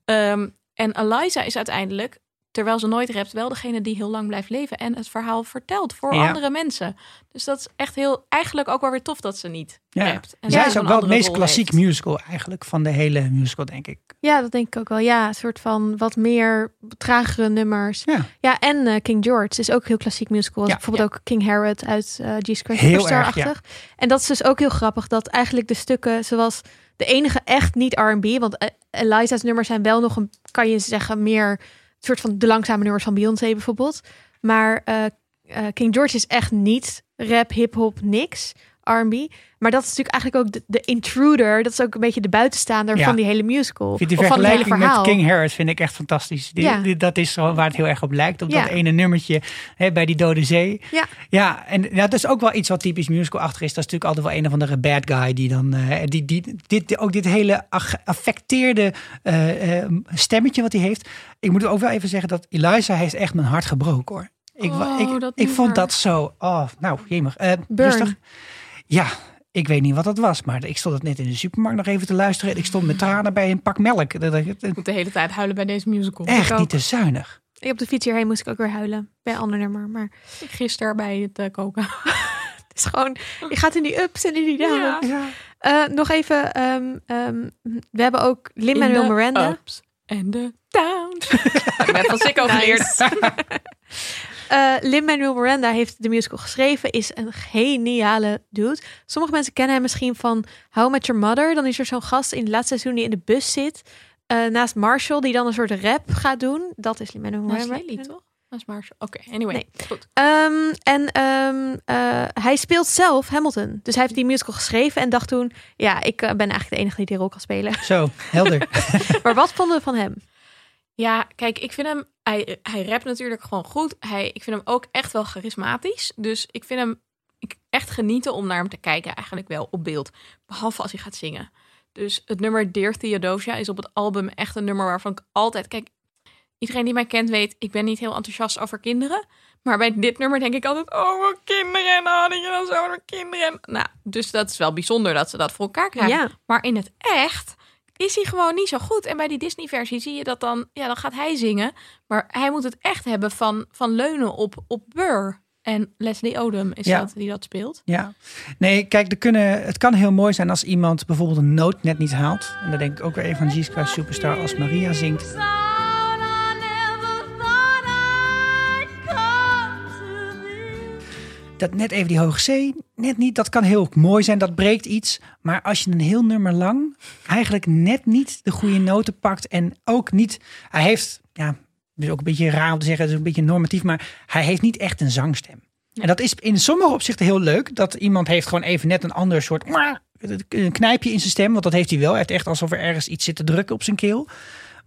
Ehm, en Eliza is uiteindelijk, terwijl ze nooit rapt, wel degene die heel lang blijft leven. En het verhaal vertelt voor Ja. andere mensen. Dus dat is echt heel, eigenlijk ook wel weer tof dat ze niet Ja. rapt. En Zij is ook wel het meest klassiek heeft. musical eigenlijk van de hele musical, denk ik. Ja, dat denk ik ook wel. Ja, een soort van wat meer tragere nummers. Ja. Ja, en eh, King George is ook heel klassiek musical. Ja. bijvoorbeeld ook King Herod uit eh Jesus Christ Heel Superstar-achtig. En dat is dus ook heel grappig dat eigenlijk de stukken zoals de enige echt niet R&B, want eh, Eliza's nummers zijn wel nog een, kan je zeggen, meer soort van de langzame nummers van Beyoncé bijvoorbeeld. Maar eh, eh, King George is echt niet rap, hip-hop, niks. R&B. Maar dat is natuurlijk eigenlijk ook de, de intruder. Dat is ook een beetje de buitenstaander Ja. van die hele musical. Vind die of van het hele vergelijking met verhaal. King Harris vind ik echt fantastisch. Die, Ja. die- dat is waar het heel erg op lijkt. Op Ja. dat ene nummertje hè, bij die Dode Zee. Ja. Ja, en ja, dat is ook wel iets wat typisch musical-achtig is. Dat is natuurlijk altijd wel een of andere bad guy die dan... eh, die, die, dit, ook dit hele ag- affecteerde eh, eh, stemmetje wat hij heeft. Ik moet ook wel even zeggen dat Eliza heeft echt mijn hart gebroken hoor. Ik, Oh, ik, dat ik vond dat zo... Oh, nou, jemig. Burn. rustig. Ja, ik weet niet wat dat was. Maar ik stond het net in de supermarkt nog even te luisteren. Ik stond met tranen bij een pak melk. Ik moet de hele tijd huilen bij deze musical. Echt niet te zuinig. Ik op de fiets hierheen moest ik ook weer huilen. Bij een ander nummer. Maar Gisteren bij het eh, koken. <laughs> het is gewoon... Je gaat in die ups en in die downs. Ja. Eh, nog even... ehm, ehm, we hebben ook Lin-Manuel Miranda. ups en de downs. <laughs> ik ben van Sikko geleerd. <laughs> Eh Lin-Manuel Miranda heeft de musical geschreven. Is een geniale dude. Sommige mensen kennen hem misschien van How Met Your Mother. Dan is er zo'n gast in het laatste seizoen die in de bus zit. eh, naast Marshall, die dan een soort rap gaat doen. Dat is Lin-Manuel Dat is Miranda. Toch? Dat is Marshall. Oké, anyway. Nee. Goed. Ehm, en ehm, eh, hij speelt zelf Hamilton. Dus hij heeft die musical geschreven en dacht toen... ja, ik ben eigenlijk de enige die die rol kan spelen. Zo, helder. <laughs> maar wat vonden we van hem? Ja, kijk, ik vind hem... Hij, hij rapt natuurlijk gewoon goed. Hij, ik vind hem ook echt wel charismatisch. Dus ik vind hem ik echt genieten om naar hem te kijken. Eigenlijk wel op beeld. Behalve als hij gaat zingen. Dus het nummer Dear Theodosia is op het album echt een nummer waarvan ik altijd... Kijk, iedereen die mij kent weet, ik ben niet heel enthousiast over kinderen. Maar bij dit nummer denk ik altijd, oh, wat kinderen. En oh, dat je dan zo kinderen. Nou, dus dat is wel bijzonder dat ze dat voor elkaar krijgen. Ja. Maar in het echt is hij gewoon niet zo goed. En bij die Disney-versie zie je dat dan, ja, dan gaat hij zingen. Maar hij moet het echt hebben van, van leunen op, op Burr. En Leslie Odom is Ja. dat die dat speelt. Ja. Nee, kijk, er kunnen, het kan heel mooi zijn als iemand bijvoorbeeld een noot net niet haalt. En dan denk ik ook weer even van Jesus Christ Superstar als Maria zingt. Dat net even die hoge C, net niet. Dat kan heel mooi zijn, dat breekt iets. Maar als je een heel nummer lang eigenlijk net niet de goede noten pakt en ook niet, hij heeft, ja, dus ook een beetje raar om te zeggen, het is een beetje normatief, maar hij heeft niet echt een zangstem. En dat is in sommige opzichten heel leuk. Dat iemand heeft gewoon even net een ander soort een knijpje in zijn stem. Want dat heeft hij wel. Hij heeft echt alsof er ergens iets zit te drukken op zijn keel.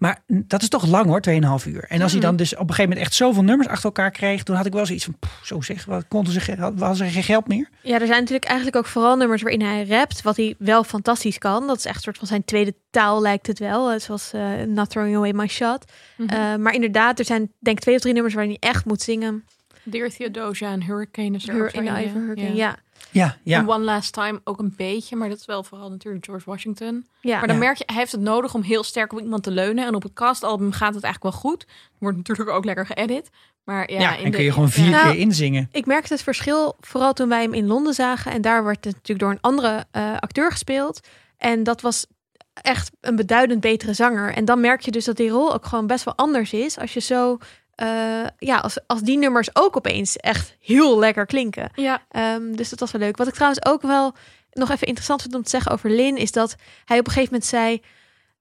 Maar dat is toch lang hoor, 2,5 uur. En als hij dan dus op een gegeven moment echt zoveel nummers achter elkaar kreeg, toen had ik wel zoiets van, zo zeg, wat konden ze, was er geen geld meer? Ja, er zijn natuurlijk eigenlijk ook vooral nummers waarin hij rapt, wat hij wel fantastisch kan. Dat is echt een soort van zijn tweede taal lijkt het wel, eh, zoals uh, Not Throwing Away My Shot. Uh, maar inderdaad, er zijn denk ik twee of drie nummers waarin hij echt moet zingen. Dear Theodosia en Hurricane is er Hur ook zo in in, Ivan ja. Hurricane, Ja. ja. Ja, ja. En One Last Time ook een beetje, maar dat is wel vooral natuurlijk George Washington. Ja. Maar dan Ja. merk je, hij heeft het nodig om heel sterk op iemand te leunen. En op het castalbum gaat het eigenlijk wel goed. Wordt natuurlijk ook lekker geëdit. Maar ja, Ja, in en de- kun je gewoon vier Nou, keer inzingen. Ik merkte het verschil vooral toen wij hem in Londen zagen. En daar werd het natuurlijk door een andere eh, acteur gespeeld. En dat was echt een beduidend betere zanger. En dan merk je dus dat die rol ook gewoon best wel anders is. Als je zo, eh, ja, als, als die nummers ook opeens echt heel lekker klinken. Ja, Ehm, dus dat was wel leuk. Wat ik trouwens ook wel nog even interessant vind om te zeggen over Lin, is dat hij op een gegeven moment zei: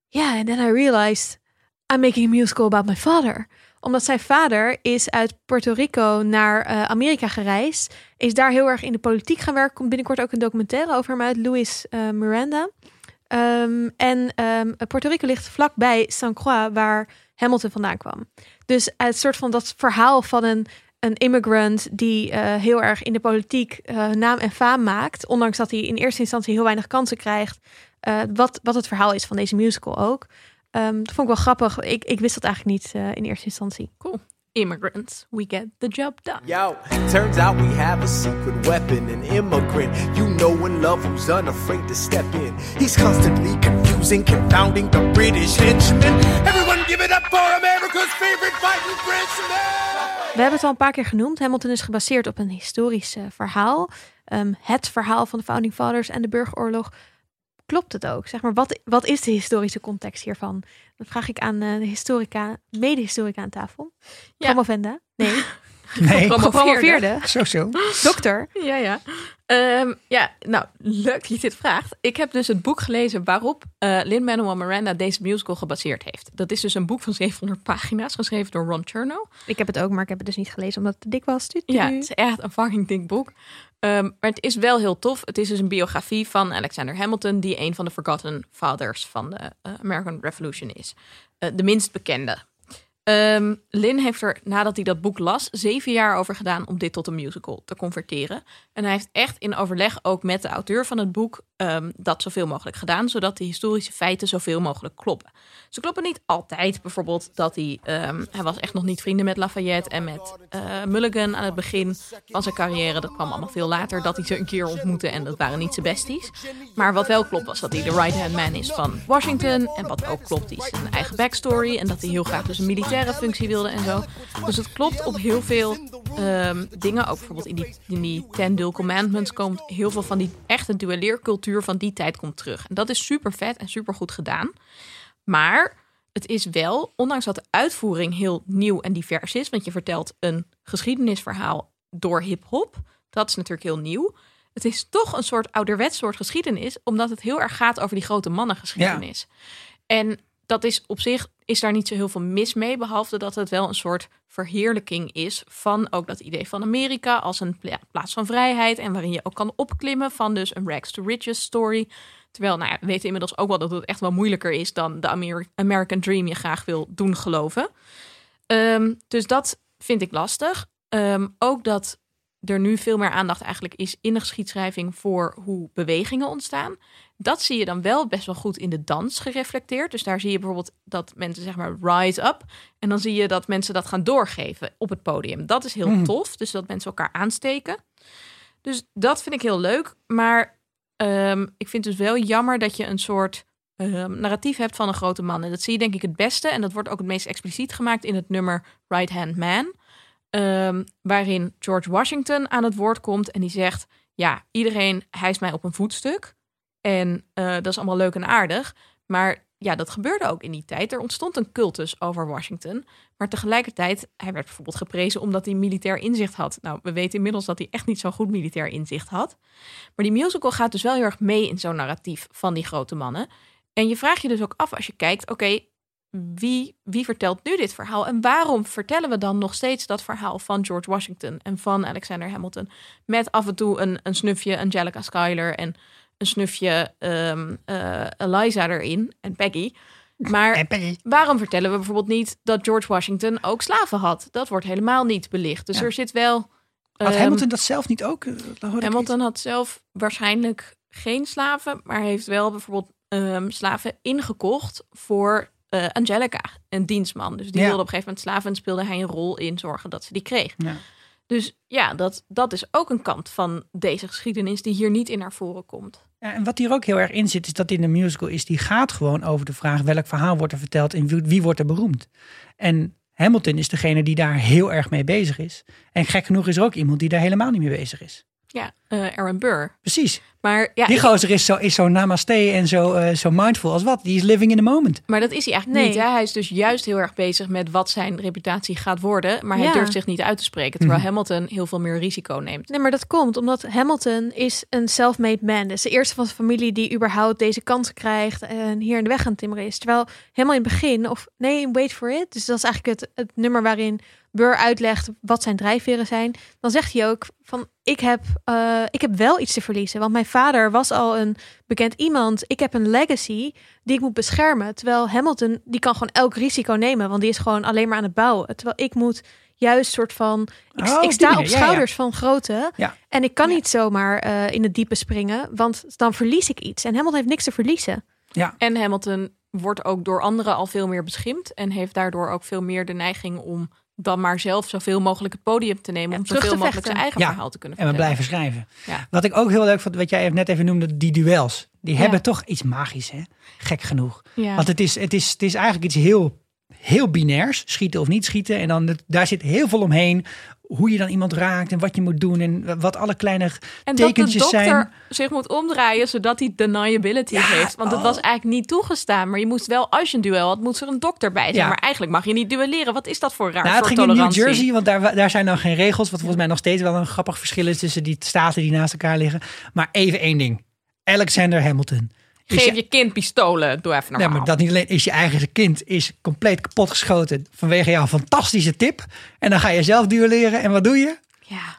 Ja, and then I realized I'm making a musical about my father. Omdat zijn vader is uit Puerto Rico naar eh, Amerika gereisd, is daar heel erg in de politiek gaan werken. Komt binnenkort ook een documentaire over hem uit, Luis eh, Miranda. Ehm, en ehm, Puerto Rico ligt vlakbij San Croix, waar Hamilton vandaan kwam. Dus het soort van dat verhaal van een een immigrant die eh, heel erg in de politiek eh, naam en faam maakt, ondanks dat hij in eerste instantie heel weinig kansen krijgt, eh, wat, wat het verhaal is van deze musical ook. Ehm, dat vond ik wel grappig. Ik, ik wist dat eigenlijk niet eh, in eerste instantie. cool. Immigrants, we get the job done. Yo, turns out we have a secret weapon, an immigrant. You know in love who's unafraid to step in. He's constantly confusing, confounding the British henchmen. Everyone give it up for America's favorite fighting Frenchman! We hebben het al een paar keer genoemd. Hamilton is gebaseerd op een historisch eh, verhaal. Ehm, het verhaal van de Founding Fathers en de burgeroorlog. Klopt het ook? Zeg maar, wat, wat is de historische context hiervan? Dat vraag ik aan eh, de historica, mede-historica aan tafel. Ja. Promovenda? Nee, <laughs> Nee, gepromoveerde. zo zo. Dokter. Ja, ja. Ehm, ja, nou, leuk dat je dit vraagt. Ik heb dus het boek gelezen waarop eh Lin-Manuel Miranda deze musical gebaseerd heeft. Dat is dus een boek van <laughs> 700 pagina's, geschreven door Ron Chernow. Ik heb het ook, maar ik heb het dus niet gelezen omdat het te dik was. Ja, het is echt een fucking dik boek. Ehm, maar het is wel heel tof. Het is dus een biografie van Alexander Hamilton, die een van de Forgotten Fathers van de eh, American Revolution is. Eh, de minst bekende. Ehm, Lin heeft er, nadat hij dat boek las, zeven jaar over gedaan om dit tot een musical te converteren. En hij heeft echt in overleg ook met de auteur van het boek ehm, dat zoveel mogelijk gedaan, zodat de historische feiten zoveel mogelijk kloppen. Ze kloppen niet altijd. Bijvoorbeeld dat hij, ehm, hij was echt nog niet vrienden met Lafayette en met eh, Mulligan aan het begin van zijn carrière. Dat kwam allemaal veel later dat hij ze een keer ontmoette en dat waren niet zijn besties. Maar wat wel klopt was dat hij de right-hand man is van Washington. En wat ook klopt is zijn eigen backstory en dat hij heel graag dus een militaire functie wilde en zo. Dus het klopt op heel veel ehm, dingen. Ook bijvoorbeeld in die, in die Ten Dual Commandments komt heel veel van die echte duelleercultuur van die tijd komt terug. En dat is super vet en super goed gedaan. Maar het is wel, ondanks dat de uitvoering heel nieuw en divers is, want je vertelt een geschiedenisverhaal door hip-hop, dat is natuurlijk heel nieuw. Het is toch een soort ouderwets soort geschiedenis, omdat het heel erg gaat over die grote mannengeschiedenis. En dat is op zich is daar niet zo heel veel mis mee, behalve dat het wel een soort verheerlijking is van ook dat idee van Amerika als een pla- plaats van vrijheid en waarin je ook kan opklimmen van dus een rags to riches story. Terwijl, nou ja, we weten inmiddels ook wel dat het echt wel moeilijker is dan de Amer- American Dream je graag wil doen geloven. Ehm, dus dat vind ik lastig. Ehm, ook dat er nu veel meer aandacht eigenlijk is in de geschiedschrijving voor hoe bewegingen ontstaan. Dat zie je dan wel best wel goed in de dans gereflecteerd. Dus daar zie je bijvoorbeeld dat mensen zeg maar rise up. En dan zie je dat mensen dat gaan doorgeven op het podium. Dat is heel tof. Dus dat mensen elkaar aansteken. Dus dat vind ik heel leuk. Maar ehm, ik vind dus wel jammer dat je een soort ehm, narratief hebt van een grote man. En dat zie je denk ik het beste. En dat wordt ook het meest expliciet gemaakt in het nummer Right Hand Man. Ehm, waarin George Washington aan het woord komt en die zegt: Ja, iedereen hijst mij op een voetstuk. En eh, dat is allemaal leuk en aardig. Maar ja, dat gebeurde ook in die tijd. Er ontstond een cultus over Washington. Maar tegelijkertijd, hij werd bijvoorbeeld geprezen omdat hij militair inzicht had. Nou, we weten inmiddels dat hij echt niet zo goed militair inzicht had. Maar die musical gaat dus wel heel erg mee in zo'n narratief van die grote mannen. En je vraagt je dus ook af als je kijkt, oké, wie, wie vertelt nu dit verhaal? En waarom vertellen we dan nog steeds dat verhaal van George Washington en van Alexander Hamilton? Met af en toe een, een snufje Angelica Schuyler en een snufje ehm, eh, Eliza erin en Peggy. Maar waarom vertellen we bijvoorbeeld niet dat George Washington ook slaven had? Dat wordt helemaal niet belicht. Dus Ja. er zit wel. Had ehm, Hamilton dat zelf niet ook? Ik Hamilton had zelf waarschijnlijk geen slaven, maar heeft wel bijvoorbeeld ehm, slaven ingekocht voor eh, Angelica, een dienstman. Dus die Ja. wilde op een gegeven moment slaven en speelde hij een rol in zorgen dat ze die kreeg. Ja. Dus ja, dat, dat is ook een kant van deze geschiedenis die hier niet in naar voren komt. Ja, en wat hier ook heel erg in zit, is dat in de musical is, die gaat gewoon over de vraag welk verhaal wordt er verteld en wie, wie wordt er beroemd. En Hamilton is degene die daar heel erg mee bezig is. En gek genoeg is er ook iemand die daar helemaal niet mee bezig is. Ja, eh Aaron Burr. Precies. Maar ja, Die gozer is zo, is zo namaste en zo, eh, zo mindful als wat. Die is living in the moment. Maar dat is hij eigenlijk Nee. niet. Hè? Hij is dus juist heel erg bezig met wat zijn reputatie gaat worden. Maar hij Ja. durft zich niet uit te spreken. Terwijl Mhm. Hamilton heel veel meer risico neemt. Nee, maar dat komt omdat Hamilton is een self-made man. Dus de eerste van zijn familie die überhaupt deze kans krijgt en hier in de weg aan het timmeren is. Terwijl helemaal in het begin, of nee, wait for it. Dus dat is eigenlijk het, het nummer waarin Burr uitlegt wat zijn drijfveren zijn. Dan zegt hij ook van, ik heb, eh, ik heb wel iets te verliezen. Want mijn vader was al een bekend iemand. Ik heb een legacy die ik moet beschermen. Terwijl Hamilton, die kan gewoon elk risico nemen. Want die is gewoon alleen maar aan het bouwen. Terwijl ik moet juist soort van, ik, Oh, ik sta op manier. Ja, ja. schouders van grote. Ja. En ik kan Ja. niet zomaar eh, in het diepe springen, want dan verlies ik iets. En Hamilton heeft niks te verliezen. Ja. En Hamilton wordt ook door anderen al veel meer beschimd. En heeft daardoor ook veel meer de neiging om dan maar zelf zoveel mogelijk het podium te nemen. Ja, om terug zoveel te mogelijk zijn eigen Ja, verhaal te kunnen En we vertellen. blijven schrijven. Ja. Wat ik ook heel leuk vond, wat jij net even noemde, die duels. Die Ja. hebben toch iets magisch, hè? Gek genoeg. Ja. Want het is, het, is, het is eigenlijk iets heel, heel binairs. Schieten of niet schieten. En dan, daar zit heel veel omheen. Hoe je dan iemand raakt en wat je moet doen. En wat alle kleine En dat de tekentjes dokter zijn. zich moet omdraaien zodat hij deniability Ja, heeft. Want het oh. was eigenlijk niet toegestaan. Maar je moest wel, als je een duel had, moest er een dokter bij zijn. Ja. Maar eigenlijk mag je niet duelleren. Wat is dat voor raar Nou, het ging in New tolerantie? Jersey, want daar, daar zijn dan geen regels. Wat volgens mij nog steeds wel een grappig verschil is tussen die staten die naast elkaar liggen. Maar even één ding. Alexander Hamilton. Geef je kind pistolen. Doe even Nee, normaal. maar dat niet alleen is je eigen kind is compleet kapotgeschoten vanwege jouw fantastische tip. En dan ga je zelf duelleren en wat doe je? Ja.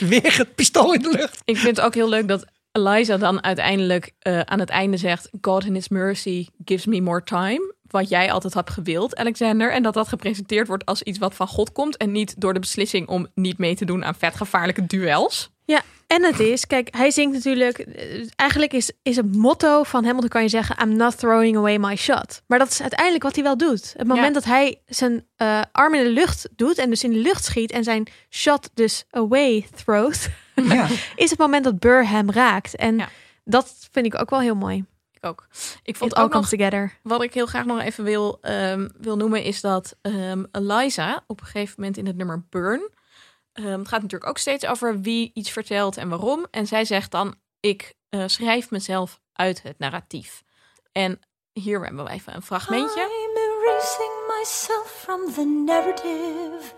<laughs> Weer het pistool in de lucht. Ik vind het ook heel leuk dat Eliza dan uiteindelijk eh, aan het einde zegt... God in his mercy gives me more time. Wat jij altijd had gewild, Alexander. En dat dat gepresenteerd wordt als iets wat van God komt... en niet door de beslissing om niet mee te doen aan vetgevaarlijke duels. Ja, en het is, kijk, hij zingt natuurlijk. eh, Eigenlijk is, is het motto van Hamilton, kan je zeggen: I'm not throwing away my shot. Maar dat is uiteindelijk wat hij wel doet. Het moment Ja. dat hij zijn eh, arm in de lucht doet en dus in de lucht schiet en zijn shot dus away throws, Ja. <laughs> is het moment dat Burr hem raakt. En Ja. dat vind ik ook wel heel mooi. Ik ook. Ik vond all ook nog together. Wat ik heel graag nog even wil, ehm, wil noemen is dat ehm, Eliza op een gegeven moment in het nummer Burn. Ehm, het gaat natuurlijk ook steeds over wie iets vertelt en waarom. En zij zegt dan: Ik eh, schrijf mezelf uit het narratief. En hier hebben we even een fragmentje. I'm erasing myself from the narrative.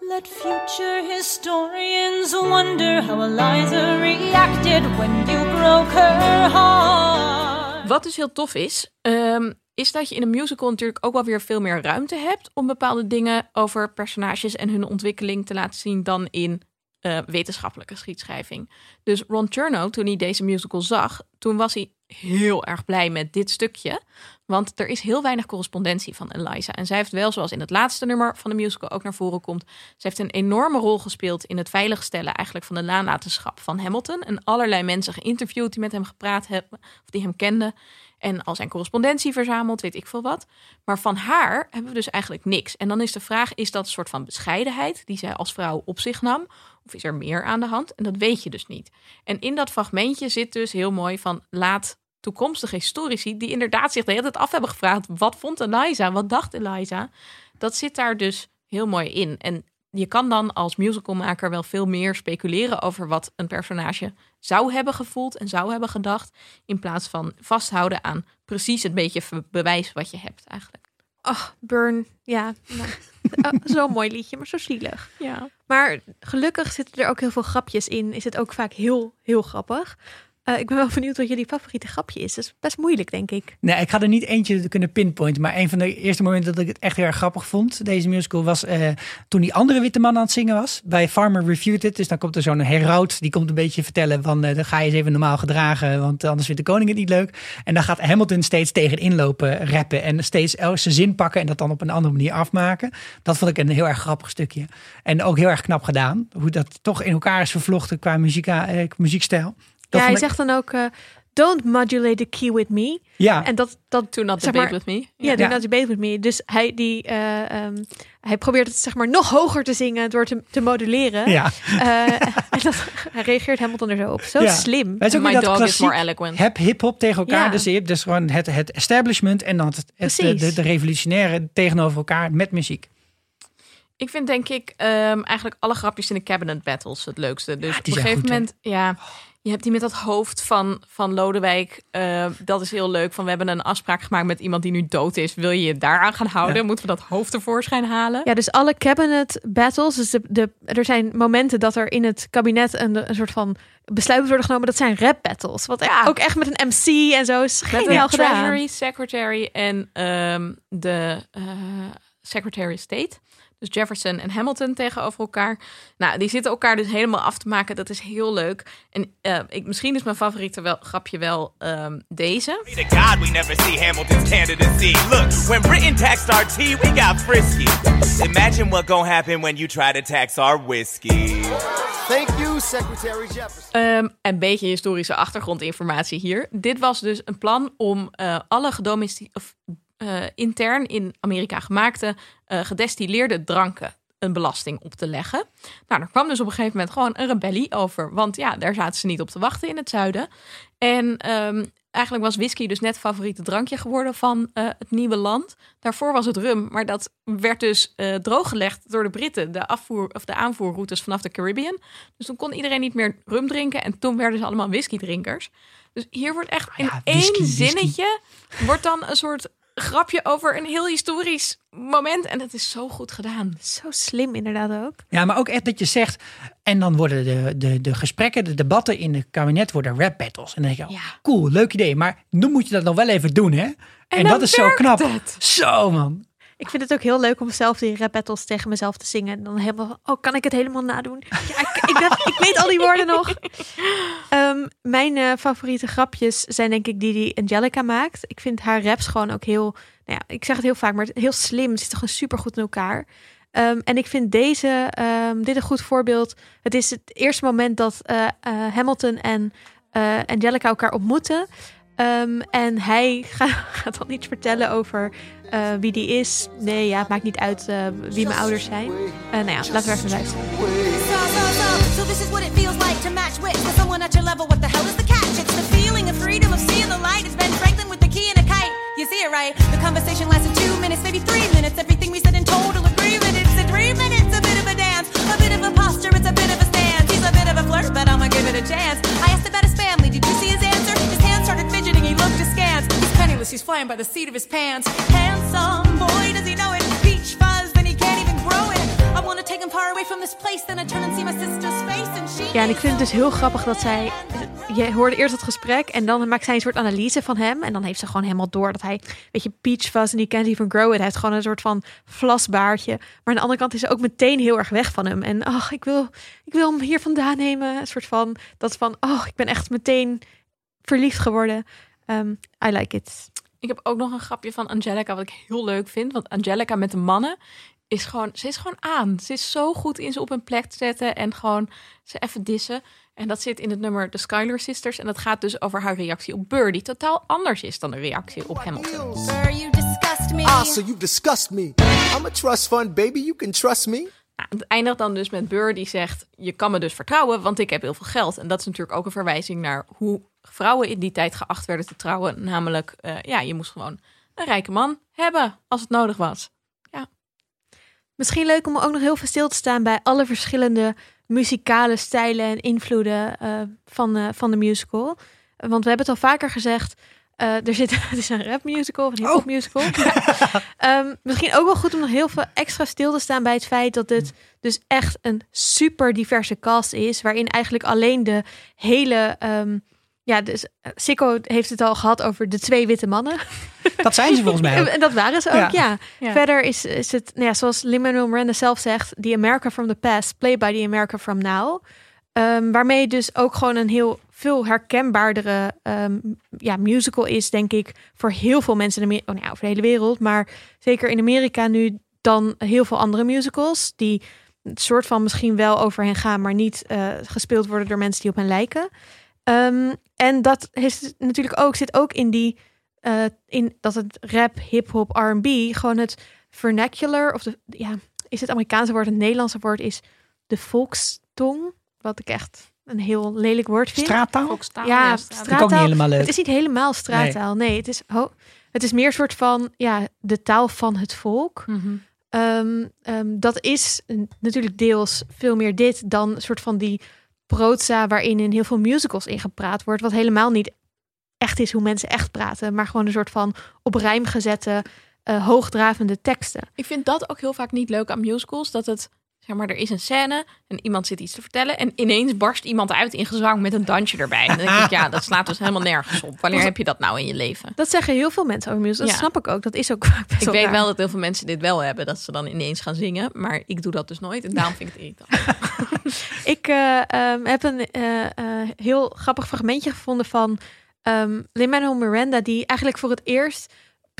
Let future historians wonder how Eliza reacted when you broke her heart. Wat dus heel tof is, ehm, is dat je in een musical natuurlijk ook wel weer veel meer ruimte hebt om bepaalde dingen over personages en hun ontwikkeling te laten zien dan in eh, wetenschappelijke geschiedschrijving. Dus Ron Chernow, toen hij deze musical zag, toen was hij heel erg blij met dit stukje. Want er is heel weinig correspondentie van Eliza. En zij heeft wel, zoals in het laatste nummer van de musical ook naar voren komt, ze heeft een enorme rol gespeeld in het veiligstellen eigenlijk van de nalatenschap van Hamilton. En allerlei mensen geïnterviewd die met hem gepraat hebben, of die hem kenden. En al zijn correspondentie verzameld, weet ik veel wat. Maar van haar hebben we dus eigenlijk niks. En dan is de vraag, is dat een soort van bescheidenheid die zij als vrouw op zich nam? Of is er meer aan de hand? En dat weet je dus niet. En in dat fragmentje zit dus heel mooi van laat toekomstige historici die inderdaad zich de hele tijd af hebben gevraagd wat vond Eliza, wat dacht Eliza, dat zit daar dus heel mooi in. En je kan dan als musicalmaker wel veel meer speculeren over wat een personage zou hebben gevoeld en zou hebben gedacht. In plaats van vasthouden aan precies het beetje bewijs wat je hebt eigenlijk. Ach, Burn. Ja, nou, <laughs> oh, zo'n mooi liedje, maar zo zielig. Ja. Maar gelukkig zitten er ook heel veel grapjes in. Is het ook vaak heel, heel grappig. Eh, ik ben wel benieuwd wat jullie favoriete grapje is. Dat is best moeilijk, denk ik. Nee, ik ga er niet eentje kunnen pinpointen. Maar een van de eerste momenten dat ik het echt heel erg grappig vond, deze musical, was eh, toen die andere witte man aan het zingen was. Bij Farmer Refuted. Dus dan komt er zo'n heraut, die komt een beetje vertellen van, eh, dan ga je eens even normaal gedragen, want anders vindt de koning het niet leuk. En dan gaat Hamilton steeds tegen inlopen rappen en steeds elke zin pakken en dat dan op een andere manier afmaken. Dat vond ik een heel erg grappig stukje. En ook heel erg knap gedaan. Hoe dat toch in elkaar is vervlochten qua muziekstijl. Dat ja, hij ik- zegt dan ook... eh, Don't modulate the key with me. ja, En dat, dat Toen had Zeg debate with me. Ja, doe Ja. not debate with me. Dus hij, die, eh, ehm, hij probeert het zeg maar nog hoger te zingen door te, te moduleren. ja. Eh, <laughs> en dat, hij reageert Hamilton er zo op. Zo Ja. slim. Het is ook My dat dog is more eloquent. heb hip-hop tegen elkaar. Ja. Dus je hebt dus gewoon het, het establishment en dan het, het, de, de, de revolutionaire tegenover elkaar met muziek. Ik vind denk ik ehm, eigenlijk alle grapjes in de cabinet battles het leukste. Dus Ja, op een gegeven goed, moment, ja, je hebt die met dat hoofd van, van Lodewijk. eh, dat is heel leuk. Van we hebben een afspraak gemaakt met iemand die nu dood is. Wil je je daaraan gaan houden? Ja. Moeten we dat hoofd tevoorschijn halen? Ja, dus alle cabinet battles. Dus de, de, er zijn momenten dat er in het kabinet een, een soort van besluit wordt genomen. Dat zijn rap battles. Wat Ja. ook echt met een MC en zo is Met een. Treasury Secretary en ehm, de eh, Secretary of State. Dus Jefferson en Hamilton tegenover elkaar. Nou, die zitten elkaar dus helemaal af te maken. Dat is heel leuk. En eh, ik, misschien is mijn favoriete wel, grapje wel ehm, deze. God we never see Hamilton's candidacy. Look, when Britain taxed our tea, we got frisky. Imagine what gon' happen when you try to tax our whiskey. Thank you, Secretary Jefferson. Ehm, een beetje historische achtergrondinformatie hier. Dit was dus een plan om eh, alle gedomesti- eh, intern in Amerika gemaakte eh, gedestilleerde dranken een belasting op te leggen. Nou, er kwam dus op een gegeven moment gewoon een rebellie over. Want ja, daar zaten ze niet op te wachten in het zuiden. En ehm, eigenlijk was whisky dus net favoriete drankje geworden van eh, het nieuwe land. Daarvoor was het rum, maar dat werd dus eh, drooggelegd door de Britten, de, afvoer, of de aanvoerroutes vanaf de Caribbean. Dus toen kon iedereen niet meer rum drinken en toen werden ze allemaal whiskydrinkers. Dus hier wordt echt in ja, whisky, één whisky. zinnetje wordt dan een soort grapje over een heel historisch moment. En dat is zo goed gedaan. Zo slim inderdaad ook. Ja, maar ook echt dat je zegt. En dan worden de, de, de gesprekken, de debatten in het kabinet worden rap battles. En dan denk je, oh, Ja. cool, leuk idee. Maar dan moet je dat nog wel even doen, hè? En, dat is zo knap. het. Zo, man. Ik vind het ook heel leuk om zelf die rap battles tegen mezelf te zingen. En dan helemaal, oh, kan ik het helemaal nadoen? Ja, ik, ik, ik weet al die woorden nog. Ehm, mijn eh, favoriete grapjes zijn denk ik die die Angelica maakt. Ik vind haar raps gewoon ook heel, nou ja, ik zeg het heel vaak, maar heel slim. Ze zit gewoon super goed in elkaar. Ehm, en ik vind deze, ehm, dit een goed voorbeeld. Het is het eerste moment dat eh, eh, Hamilton en Angelica elkaar ontmoeten. Ehm, en hij gaat, dan iets vertellen over eh, wie die is. Nee, ja, het maakt niet uit eh, wie mijn ouders zijn. Eh, nou ja, laten we even luisteren. So, this is what it feels like to match wits with someone at your level. What the hell is the catch? It's the feeling of freedom of seeing the light. It's Ben Franklin with the key and a kite. You see it right? The conversation lasted two minutes, maybe three minutes. Everything we said in total agreement. It's a three minutes, a bit of a dance, a bit of a posture, it's a bit of a stance. He's a bit of a flirt, but I'ma give it a chance. I asked about his family. Did you see? His Penniless. He's flying by the seat of his pants. Handsome boy, does he know it? Peach fuzz, and he can't even grow it. I wanna take him far away from this place. Then I turn and see my sister's face, and she. Ja, en ik vind het dus heel grappig dat zij... Je hoorde eerst het gesprek en dan maakt zij een soort analyse van hem. En dan heeft ze gewoon helemaal door dat hij, weet je, peach was en die can't even grow it. Hij heeft gewoon een soort van vlasbaardje. Maar aan de andere kant is ze ook meteen heel erg weg van hem. En ach, ik wil, ik wil hem hier vandaan nemen. Een soort van, dat van, oh, ik ben echt meteen verliefd geworden. Ehm, I like it. Ik heb ook nog een grapje van Angelica, wat ik heel leuk vind. Want Angelica met de mannen is gewoon, ze is gewoon aan. Ze is zo goed in ze op een plek te zetten en gewoon ze even dissen. En dat zit in het nummer The Skylar Sisters. En dat gaat dus over haar reactie op Burr, die totaal anders is dan de reactie op Hamilton. Sir, you disgust me. Ah, so you disgust me. I'm a trust fund, baby. You can trust me. Nou, het eindigt dan dus met Burr die zegt: Je kan me dus vertrouwen, want ik heb heel veel geld. En dat is natuurlijk ook een verwijzing naar hoe vrouwen in die tijd geacht werden te trouwen. Namelijk, eh, ja, je moest gewoon een rijke man hebben als het nodig was. Misschien leuk om ook nog heel veel stil te staan bij alle verschillende muzikale stijlen en invloeden eh, van, eh, van de musical. Want we hebben het al vaker gezegd. er zit, <laughs> het is een rap musical of een hip hop musical. <laughs> Ehm, misschien ook wel goed om nog heel veel extra stil te staan bij het feit dat dit dus echt een super diverse cast is. Waarin eigenlijk alleen de hele. ehm, ja, dus eh, Sikko heeft het al gehad over de twee witte mannen. <laughs> Dat zijn ze volgens mij ook. <laughs> En dat waren ze ook, Ja. ja. Ja. Verder is, is het, nou ja, zoals Lin-Manuel Miranda zelf zegt, The America from the past, played by the America from now. Ehm, waarmee dus ook gewoon een heel veel herkenbaardere ehm, ja, musical is, denk ik, voor heel veel mensen in Amerika, oh, nou ja, over de hele wereld, maar zeker in Amerika nu dan heel veel andere musicals die het soort van misschien wel over hen gaan, maar niet eh, gespeeld worden door mensen die op hen lijken. Ehm, en dat is natuurlijk ook, zit ook in die eh, in dat het rap, hip-hop, RB, gewoon het vernacular, of de, ja, is het Amerikaanse woord, het Nederlandse woord is de volkstong, wat ik echt een heel lelijk woord vind. Straattaal? Volkstaal, Ja, straat- Vind ik ook niet straattaal. helemaal leuk. Het is niet helemaal straattaal, nee, het is ho- het is meer een soort van ja, de taal van het volk. Mhm. Ehm, ehm, dat is natuurlijk deels veel meer dit dan een soort van die proza waarin in heel veel musicals in gepraat wordt, wat helemaal niet echt is hoe mensen echt praten, maar gewoon een soort van op rijm gezette, eh, hoogdravende teksten. Ik vind dat ook heel vaak niet leuk aan musicals. Dat het, zeg maar, er is een scène en iemand zit iets te vertellen. En ineens barst iemand uit in gezang met een dansje erbij. En dan denk ik, ja, dat slaat dus helemaal nergens op. Wanneer heb je dat nou in je leven? Dat zeggen heel veel mensen over musicals. Dat Ja. snap ik ook. Dat is ook <laughs> vaak best Ik weet raar. wel dat heel veel mensen dit wel hebben. Dat ze dan ineens gaan zingen. Maar ik doe dat dus nooit. En daarom vind ik het irritant. <laughs> <laughs> Ik eh, ehm, heb een eh, eh, heel grappig fragmentje gevonden van ehm Lin-Manuel Miranda, die eigenlijk voor het eerst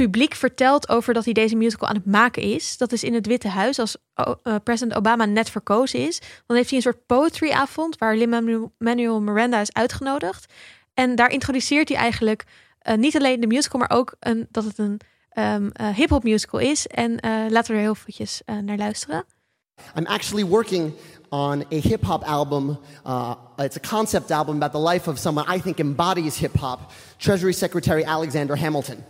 publiek vertelt over dat hij deze musical aan het maken is. Dat is in het Witte Huis, als eh, president Obama net verkozen is. Dan heeft hij een soort poetry-avond waar Lin-Manuel Miranda is uitgenodigd. En daar introduceert hij eigenlijk eh, niet alleen de musical, maar ook een, dat het een ehm eh, hip-hop musical is. En laten we er heel eventjes naar luisteren. I'm actually working on a hip hop album. Uh, it's a concept album about the life of someone I think embodies hip hop Treasury Secretary Alexander Hamilton.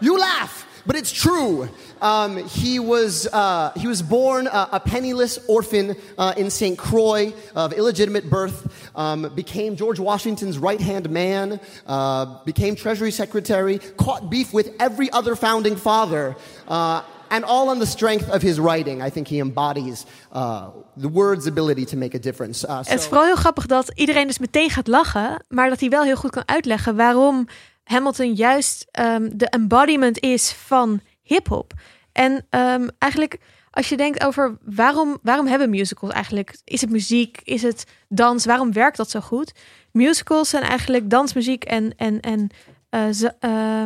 You laugh, but it's true. Um, he, was, uh, he was born uh, a penniless orphan uh, in St. Croix of illegitimate birth, um, became George Washington's right hand man, uh, became Treasury Secretary, caught beef with every other founding father. Uh, and all on the strength of his writing. I think he embodies uh, the word's ability to make a difference. Uh, Het is so- vooral heel grappig dat iedereen dus meteen gaat lachen, maar dat hij wel heel goed kan uitleggen waarom Hamilton juist ehm, de embodiment is van hip-hop. En ehm, eigenlijk, als je denkt over waarom, waarom hebben musicals eigenlijk? Is het muziek? Is het dans? Waarom werkt dat zo goed? Musicals zijn eigenlijk dansmuziek en. en, en za- eh,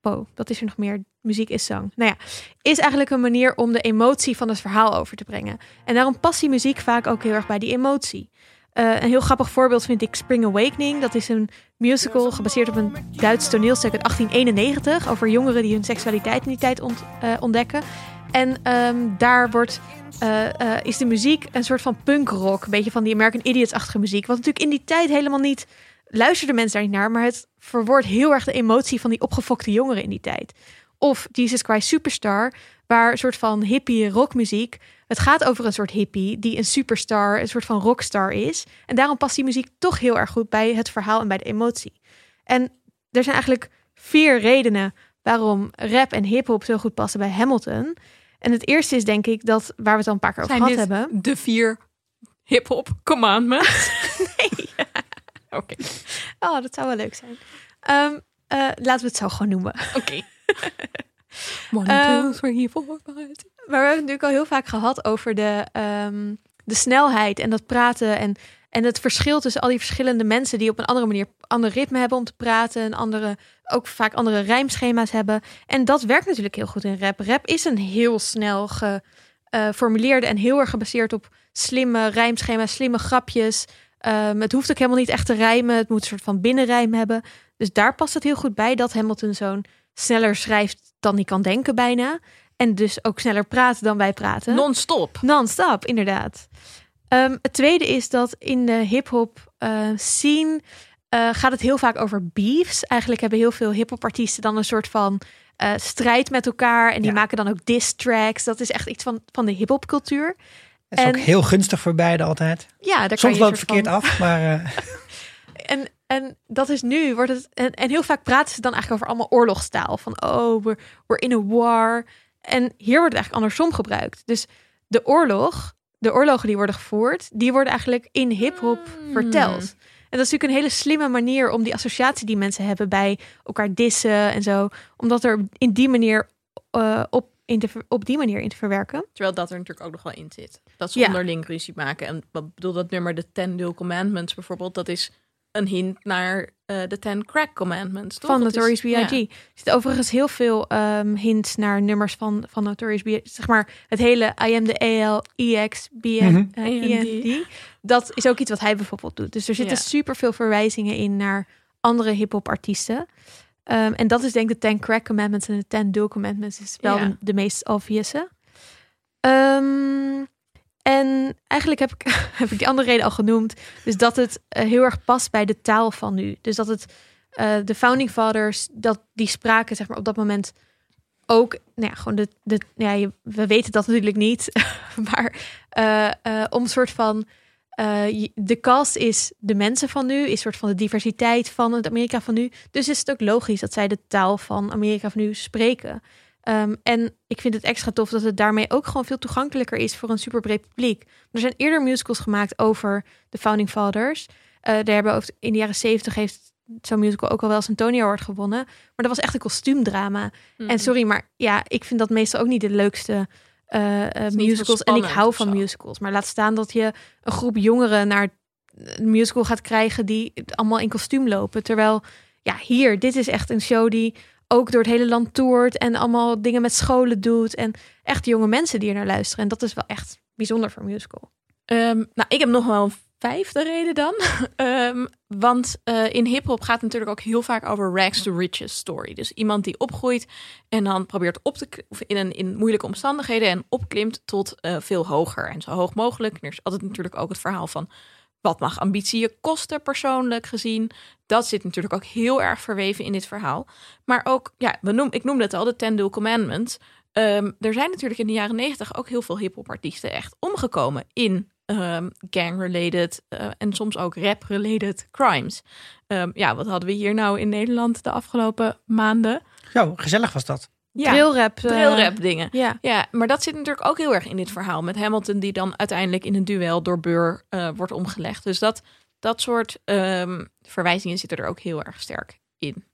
wow, wat is er nog meer? Muziek is zang. Nou ja, is eigenlijk een manier om de emotie van het verhaal over te brengen. En daarom past die muziek vaak ook heel erg bij die emotie. Eh, een heel grappig voorbeeld vind ik Spring Awakening. Dat is een musical gebaseerd op een Duits toneelstuk uit 1891 over jongeren die hun seksualiteit in die tijd ont- eh, ontdekken. En ehm, daar wordt, eh, is de muziek een soort van punkrock, een beetje van die American Idiots-achtige muziek. Wat natuurlijk in die tijd helemaal niet luisterden mensen daar niet naar, maar het verwoordt heel erg de emotie van die opgefokte jongeren in die tijd. Of Jesus Christ Superstar, waar een soort van hippie rockmuziek. Het gaat over een soort hippie die een superstar, een soort van rockstar is. En daarom past die muziek toch heel erg goed bij het verhaal en bij de emotie. En er zijn eigenlijk vier redenen waarom rap en hip-hop zo goed passen bij Hamilton. En het eerste is denk ik dat waar we het al een paar keer over Zijn gehad hebben. de vier hip-hop commandments? <laughs> <laughs> nee. Oké. Oh, dat zou wel leuk zijn. Ehm, eh, laten we het zo gewoon noemen. Oké. <laughs> One, Ehm, two, three, four, five. Maar we hebben het natuurlijk al heel vaak gehad over de, ehm, de snelheid en dat praten. En, en het verschil tussen al die verschillende mensen die op een andere manier ander ritme hebben om te praten. En andere, ook vaak andere rijmschema's hebben. En dat werkt natuurlijk heel goed in rap. Rap is een heel snel geformuleerde en heel erg gebaseerd op slimme rijmschema's, slimme grapjes. Ehm, het hoeft ook helemaal niet echt te rijmen. Het moet een soort van binnenrijm hebben. Dus daar past het heel goed bij dat Hamilton zo'n sneller schrijft dan hij kan denken bijna. En dus ook sneller praat dan wij praten. Non-stop. Non-stop, inderdaad. Ehm, het tweede is dat in de hip-hop eh, scene eh, gaat het heel vaak over beefs. Eigenlijk hebben heel veel hip-hop artiesten dan een soort van eh, strijd met elkaar. En die Ja. maken dan ook diss tracks. Dat is echt iets van, van de hip-hop cultuur. Dat is En- ook heel gunstig voor beide altijd. Ja, daar kan Soms je loopt het van- verkeerd af, maar eh, <laughs> <laughs> En, en dat is nu, wordt het. En, en heel vaak praten ze dan eigenlijk over allemaal oorlogstaal. Van oh, we're, we're in a war. En hier wordt het eigenlijk andersom gebruikt. Dus de oorlog, de oorlogen die worden gevoerd, die worden eigenlijk in hip-hop Mm. verteld. En dat is natuurlijk een hele slimme manier om die associatie die mensen hebben bij elkaar dissen en zo. Omdat er in die manier eh, op, in te, op die manier in te verwerken. Terwijl dat er natuurlijk ook nog wel in zit. Dat ze Ja. onderling ruzie maken. En wat bedoel dat nummer, de Ten Dual Commandments bijvoorbeeld, dat is een hint naar eh, de Ten Crack Commandments. Toch? Van Notorious B.I.G. ja. Er zitten overigens heel veel ehm, hints naar nummers van, van Notorious B.I.G. Zeg maar het hele I am the A.L. E.X. B.N. Mhm. eh, E.N.D. Dat is ook iets wat hij bijvoorbeeld doet. Dus er zitten Ja. super veel verwijzingen in naar andere hip-hop artiesten. Ehm, en dat is denk ik de Ten Crack Commandments en de Ten Dual Commandments is wel Ja. de, de meest obvious. Ehm, en eigenlijk heb ik, <laughs> heb ik die andere reden al genoemd. Dus dat het eh, heel erg past bij de taal van nu. Dus dat het eh, de founding fathers, dat die spraken zeg maar op dat moment ook, nou ja, gewoon de, de ja, je- we weten dat natuurlijk niet, <laughs> maar eh, om een soort van de cast is de mensen van nu, is een soort van de diversiteit van het Amerika van nu. Dus is het ook logisch dat zij de taal van Amerika van nu spreken. Ehm, en ik vind het extra tof dat het daarmee ook gewoon veel toegankelijker is voor een superbreed publiek. Er zijn eerder musicals gemaakt over de Founding Fathers. Daar hebben over, in de jaren zeventig heeft zo'n musical ook al wel eens een Tony Award gewonnen. Maar dat was echt een kostuumdrama. En sorry, maar ja, ik vind dat meestal ook niet de leukste eh, eh, musicals. En ik hou van musicals. Maar laat staan dat je een groep jongeren naar een musical gaat krijgen die allemaal in kostuum lopen. Terwijl, ja, hier, dit is echt een show die ook door het hele land toert en allemaal dingen met scholen doet. En echt jonge mensen die er naar luisteren. En dat is wel echt bijzonder voor musical. Ehm, nou, ik heb nog wel een vijfde reden dan. <laughs> Ehm, want eh, in hip-hop gaat het natuurlijk ook heel vaak over rags to riches story. Dus iemand die opgroeit en dan probeert op te of in, een, in moeilijke omstandigheden en opklimt tot eh, veel hoger en zo hoog mogelijk. En er is altijd natuurlijk ook het verhaal van wat mag ambitie je kosten persoonlijk gezien. Dat zit natuurlijk ook heel erg verweven in dit verhaal. Maar ook, ja, we noem, ik noemde het al, de Ten Dual Commandments. Ehm, er zijn natuurlijk in de jaren negentig ook heel veel hip-hop artiesten echt omgekomen in ehm, gang-related eh, en soms ook rap-related crimes. Ehm, ja, wat hadden we hier nou in Nederland de afgelopen maanden? zo, gezellig was dat. Ja, Drillrap. eh, drillrap dingen. Ja. Ja, maar dat zit natuurlijk ook heel erg in dit verhaal. Met Hamilton die dan uiteindelijk in een duel door Burr eh, wordt omgelegd. Dus dat, dat soort ehm, verwijzingen zitten er ook heel erg sterk in.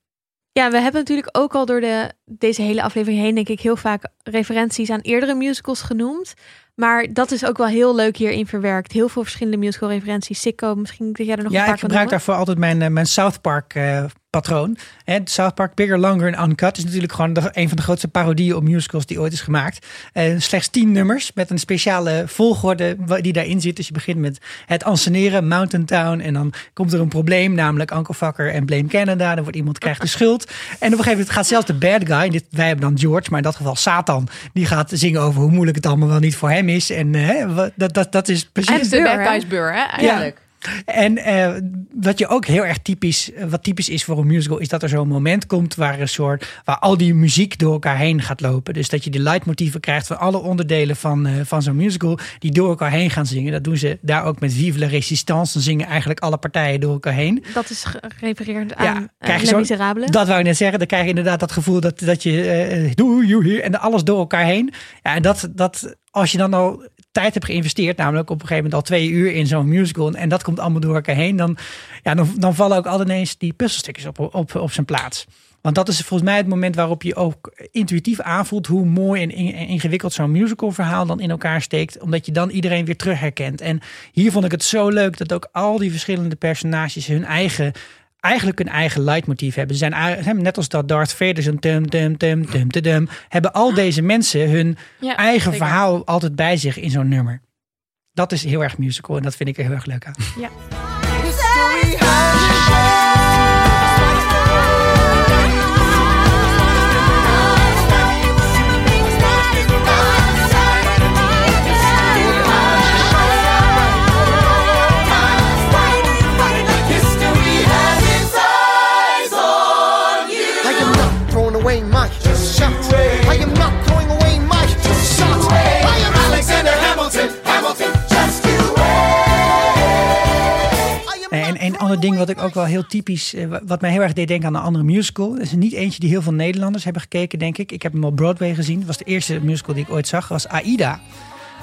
Ja, we hebben natuurlijk ook al door de, deze hele aflevering heen, denk ik, heel vaak referenties aan eerdere musicals genoemd. Maar dat is ook wel heel leuk hierin verwerkt. Heel veel verschillende musical referenties. Sicko, misschien dat jij er nog Ja, een paar ik kan gebruik daarvoor altijd mijn, eh, mijn South Park eh, patroon. Hè, South Park Bigger, Longer en Uncut is natuurlijk gewoon de, een van de grootste parodieën op musicals die ooit is gemaakt. Eh, slechts tien nummers met een speciale volgorde die daarin zit. Dus je begint met het anseneren, Mountain Town. En dan komt er een probleem, namelijk Uncle Fucker en Blame Canada. Dan wordt iemand krijgt de schuld. En op een gegeven moment gaat zelfs de bad guy, dit, wij hebben dan George, maar in dat geval Satan, die gaat zingen over hoe moeilijk het allemaal wel niet voor hem is. En wat- dat, dat, dat is precies... En de bad guys Burr, hè, eigenlijk. En eh, wat je ook heel erg typisch, eh, wat typisch is voor een musical, is dat er zo'n moment komt waar een soort, waar al die muziek door elkaar heen gaat lopen. Dus dat je de leidmotieven krijgt van alle onderdelen van, eh, van zo'n musical, die door elkaar heen gaan zingen. Dat doen ze daar ook met Vive la Résistance. Dan zingen eigenlijk alle partijen door elkaar heen. Dat is gerefereerd Ja, aan krijg je zo- Miserables. Dat wou ik net zeggen. Dan krijg je inderdaad dat gevoel dat, dat je doe hier en alles door elkaar heen. Ja, en dat, dat als je dan al tijd hebt geïnvesteerd, namelijk op een gegeven moment al twee uur in zo'n musical en dat komt allemaal door elkaar heen, dan, ja, dan, dan vallen ook altijd ineens die puzzelstukjes op, op, op zijn plaats. Want dat is volgens mij het moment waarop je ook intuïtief aanvoelt hoe mooi en in- en ingewikkeld zo'n musical verhaal dan in elkaar steekt. Omdat je dan iedereen weer terug herkent. En hier vond ik het zo leuk dat ook al die verschillende personages hun eigen eigenlijk een eigen leidmotief hebben. Ze zijn net als dat Darth Vader zo'n tum tum tum tum tum tum, hebben al deze mensen hun Ja, eigen zeker. verhaal altijd bij zich in zo'n nummer. Dat is heel erg musical en dat vind ik er heel erg leuk aan. History ding wat ik ook wel heel typisch, eh, wat mij heel erg deed denken aan een andere musical. Dat is niet eentje die heel veel Nederlanders hebben gekeken, denk ik. Ik heb hem op Broadway gezien. Dat was de eerste musical die ik ooit zag, was Aida.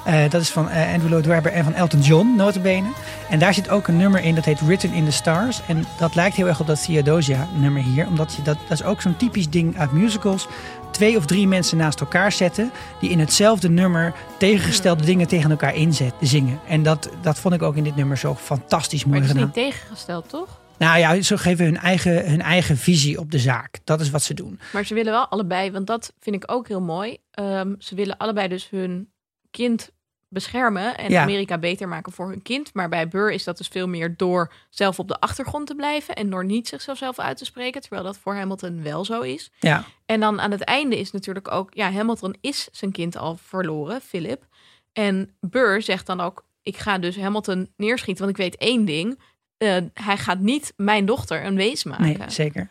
Eh, dat is van eh, Andrew Lloyd Webber en van Elton John, notabene. En daar zit ook een nummer in dat heet Written in the Stars. En dat lijkt heel erg op dat Theodosia nummer hier. Omdat je dat, dat is ook zo'n typisch ding uit musicals. Twee of drie mensen naast elkaar zetten. Die in hetzelfde nummer tegengestelde dingen tegen elkaar inzet, zingen. En dat, dat vond ik ook in dit nummer zo fantastisch Maar mooi het is niet tegengesteld, toch? Nou ja, ze geven hun eigen, hun eigen visie op de zaak. Dat is wat ze doen. Maar ze willen wel allebei, want dat vind ik ook heel mooi. Ehm, ze willen allebei dus hun kind beschermen en Ja. Amerika beter maken voor hun kind. Maar bij Burr is dat dus veel meer door zelf op de achtergrond te blijven en door niet zichzelf zelf uit te spreken, terwijl dat voor Hamilton wel zo is. Ja, En dan aan het einde is natuurlijk ook, ja, Hamilton is zijn kind al verloren, Philip. En Burr zegt dan ook, ik ga dus Hamilton neerschieten, want ik weet één ding. eh, hij gaat niet mijn dochter een wees maken. nee, zeker.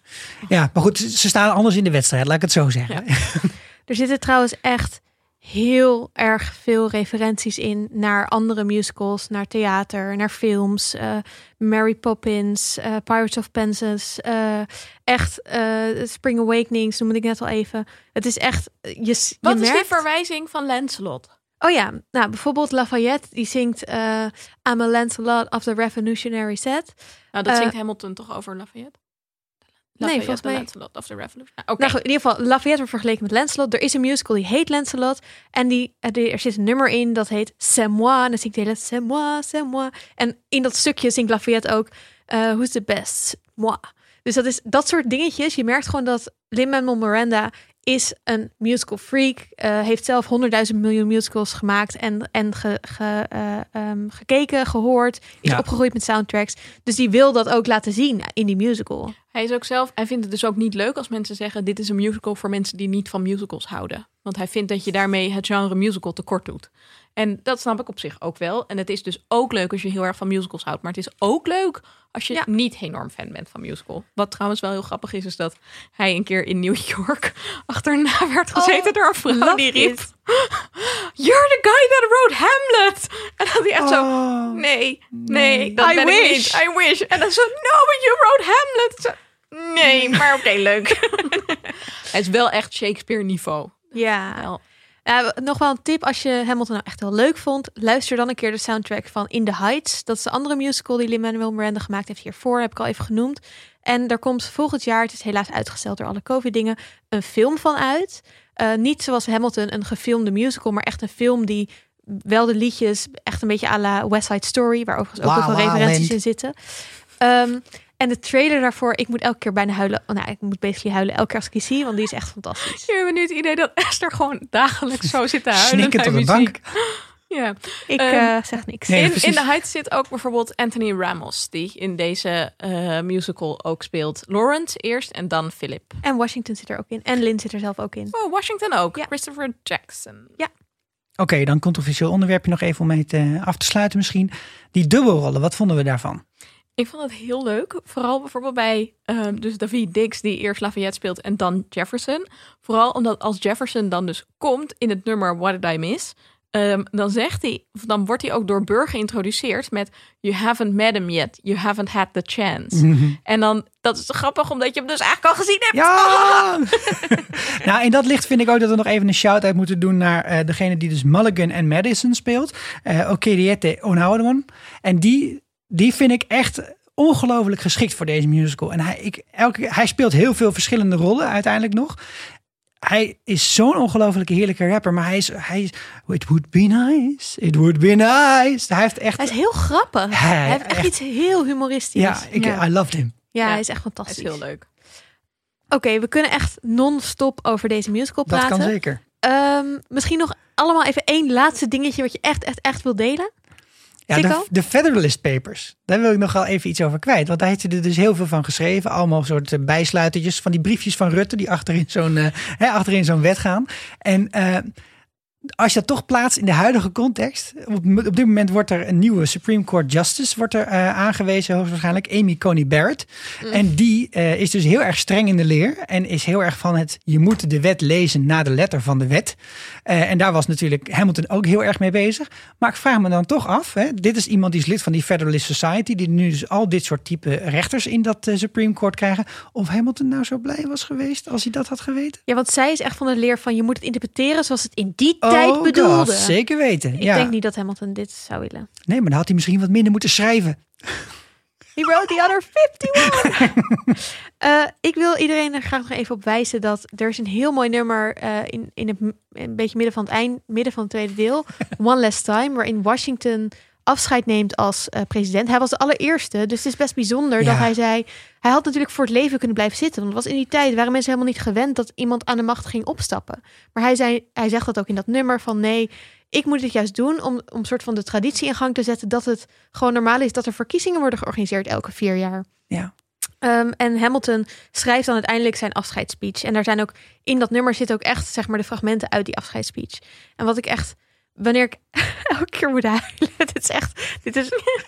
Ja, maar goed, ze staan anders in de wedstrijd, laat ik het zo zeggen. <laughs> Er zitten trouwens echt heel erg veel referenties in naar andere musicals, naar theater, naar films, eh, Mary Poppins, eh, Pirates of Penzance, eh, echt Spring Awakenings noemde ik net al even. Het is echt, je, je Wat is die verwijzing van Lancelot? Oh ja, nou bijvoorbeeld Lafayette die zingt I'm a Lancelot of the Revolutionary Set. Nou, dat zingt Hamilton toch over Lafayette? Nee, volgens mij- Lancelot of the Revolution. Ah. Nou, in ieder geval, Lafayette wordt vergeleken met Lancelot. Er is een musical die heet Lancelot. En die, eh, er zit een nummer in dat heet C'est moi. En dan zingt hij hele C'est moi, c'est moi. En in dat stukje zingt Lafayette ook eh Who's the best? Moi. Dus dat is dat soort dingetjes. Je merkt gewoon dat Lin-Manuel Miranda is een musical freak. eh, heeft zelf honderdduizend miljoen musicals gemaakt en, en ge, ge, eh, ehm, gekeken, gehoord. Is Ja. opgegroeid met soundtracks. Dus die wil dat ook laten zien in die musical. Hij is ook zelf, hij vindt het dus ook niet leuk als mensen zeggen: dit is een musical voor mensen die niet van musicals houden. Want hij vindt dat je daarmee het genre musical tekort doet. En dat snap ik op zich ook wel. En het is dus ook leuk als je heel erg van musicals houdt. Maar het is ook leuk als je Ja. niet enorm fan bent van musical. Wat trouwens wel heel grappig is, is dat hij een keer in New <laughs> York achterna werd gezeten Oh, door een vrouw die riep: it. You're the guy that wrote Hamlet. En dat hij echt zo: Oh, Nee, nee, dat I ben ik wish. niet. I wish. En dan zo, no, but you wrote Hamlet. Zo, nee, <laughs> maar oké, leuk. <laughs> Hij is wel echt Shakespeare niveau. Ja. Wel. Ja, nog wel een tip als je Hamilton nou echt heel leuk vond. Luister dan een keer de soundtrack van In the Heights. Dat is de andere musical die Lin-Manuel Miranda gemaakt heeft hiervoor. Heb ik al even genoemd. En er komt volgend jaar, het is helaas uitgesteld door alle COVID-dingen, een film van uit. Eh, niet zoals Hamilton, een gefilmde musical, maar echt een film die wel de liedjes, echt een beetje à la West Side Story, waar overigens ook heel veel referenties in zitten. Ehm, en de trailer daarvoor, ik moet elke keer bijna huilen. Oh, nou, ik moet basically huilen elke keer als ik die zie, want die is echt fantastisch. Je hebt nu het idee dat Esther gewoon dagelijks zo zit te huilen. Snikkend bij op de muziek. bank. Ja. Ik Ehm, eh, zeg niks. Nee, in, in de Heights zit ook bijvoorbeeld Anthony Ramos, die in deze eh, musical ook speelt. Lawrence eerst en dan Philip. En Washington zit er ook in. En Lynn zit er zelf ook in. Oh, Washington ook. Ja. Christopher Jackson. Oké, dan controversieel onderwerpje nog even om mee te, af te sluiten misschien. Die dubbelrollen, wat vonden we daarvan? Ik vond het heel leuk. Vooral bijvoorbeeld bij ehm, dus David Dix, die eerst Lafayette speelt en dan Jefferson. Vooral omdat als Jefferson dan dus komt in het nummer What Did I Miss... ehm, dan zegt hij, dan wordt hij ook door Burr geïntroduceerd met You haven't met him yet, you haven't had the chance. En dan, dat is grappig, omdat je hem dus eigenlijk al gezien hebt. Ja! <laughs> nou, in dat licht vind ik ook dat we nog even een shout-out moeten doen naar eh, degene die dus Mulligan en Madison speelt. Eh Okediete Onhoudwan. En die, die vind ik echt ongelooflijk geschikt voor deze musical. En hij, ik, elke, hij speelt heel veel verschillende rollen uiteindelijk nog. Hij is zo'n ongelofelijke heerlijke rapper, maar hij is, hij is... It would be nice, it would be nice. Hij heeft echt... Hij is heel grappig. Hij- Hij heeft echt, echt. iets heel humoristisch. ja, ik, ja. I loved him. Ja, Ja, hij is echt Dat fantastisch. is heel leuk. Oké, we kunnen echt non-stop over deze musical Dat praten. kan zeker. Ehm, misschien nog allemaal even één laatste dingetje wat je echt, echt, echt wil delen. Ja, de, de Federalist Papers. Daar wil ik nog wel even iets over kwijt. Want daar heeft hij er dus heel veel van geschreven. Allemaal soort eh, bijsluitertjes van die briefjes van Rutte... die achterin zo'n eh, achterin zo'n wet gaan. En eh, als je dat toch plaatst in de huidige context. Op, op dit moment wordt er een nieuwe Supreme Court Justice wordt er, eh, aangewezen, hoogstwaarschijnlijk. Amy Coney Barrett. En die eh, is dus heel erg streng in de leer. En is heel erg van het, je moet de wet lezen na de letter van de wet. Eh, en daar was natuurlijk Hamilton ook heel erg mee bezig. Maar ik vraag me dan toch af. Hè, dit is iemand die is lid van die Federalist Society. Die nu dus al dit soort type rechters in dat Supreme Court krijgen. Of Hamilton nou zo blij was geweest als hij dat had geweten. Ja, want zij is echt van de leer van je moet het interpreteren zoals het in die tijd bedoelde. zeker weten. Ik ja. denk niet dat Hamilton dit zou willen. Nee, maar dan had hij misschien wat minder moeten schrijven. <laughs> He wrote the other 51. <laughs> Eh, ik wil iedereen er graag nog even op wijzen dat er is een heel mooi nummer eh, in, in het een beetje midden van het eind, midden van het tweede deel, <laughs> One Last Time, waarin Washington afscheid neemt als eh, president. Hij was de allereerste, dus het is best bijzonder Ja. dat hij zei, hij had natuurlijk voor het leven kunnen blijven zitten, want het was in die tijd waren mensen helemaal niet gewend dat iemand aan de macht ging opstappen. Maar hij zei, hij zegt dat ook in dat nummer van nee, ik moet dit juist doen om, om soort van de traditie in gang te zetten dat het gewoon normaal is dat er verkiezingen worden georganiseerd elke vier jaar. Ja. Ehm, en Hamilton schrijft dan uiteindelijk zijn afscheidsspeech. En daar zijn ook in dat nummer zitten ook echt zeg maar de fragmenten uit die afscheidsspeech. En wat ik echt wanneer ik <laughs> elke keer moet huilen, <laughs> dit is echt, dit is,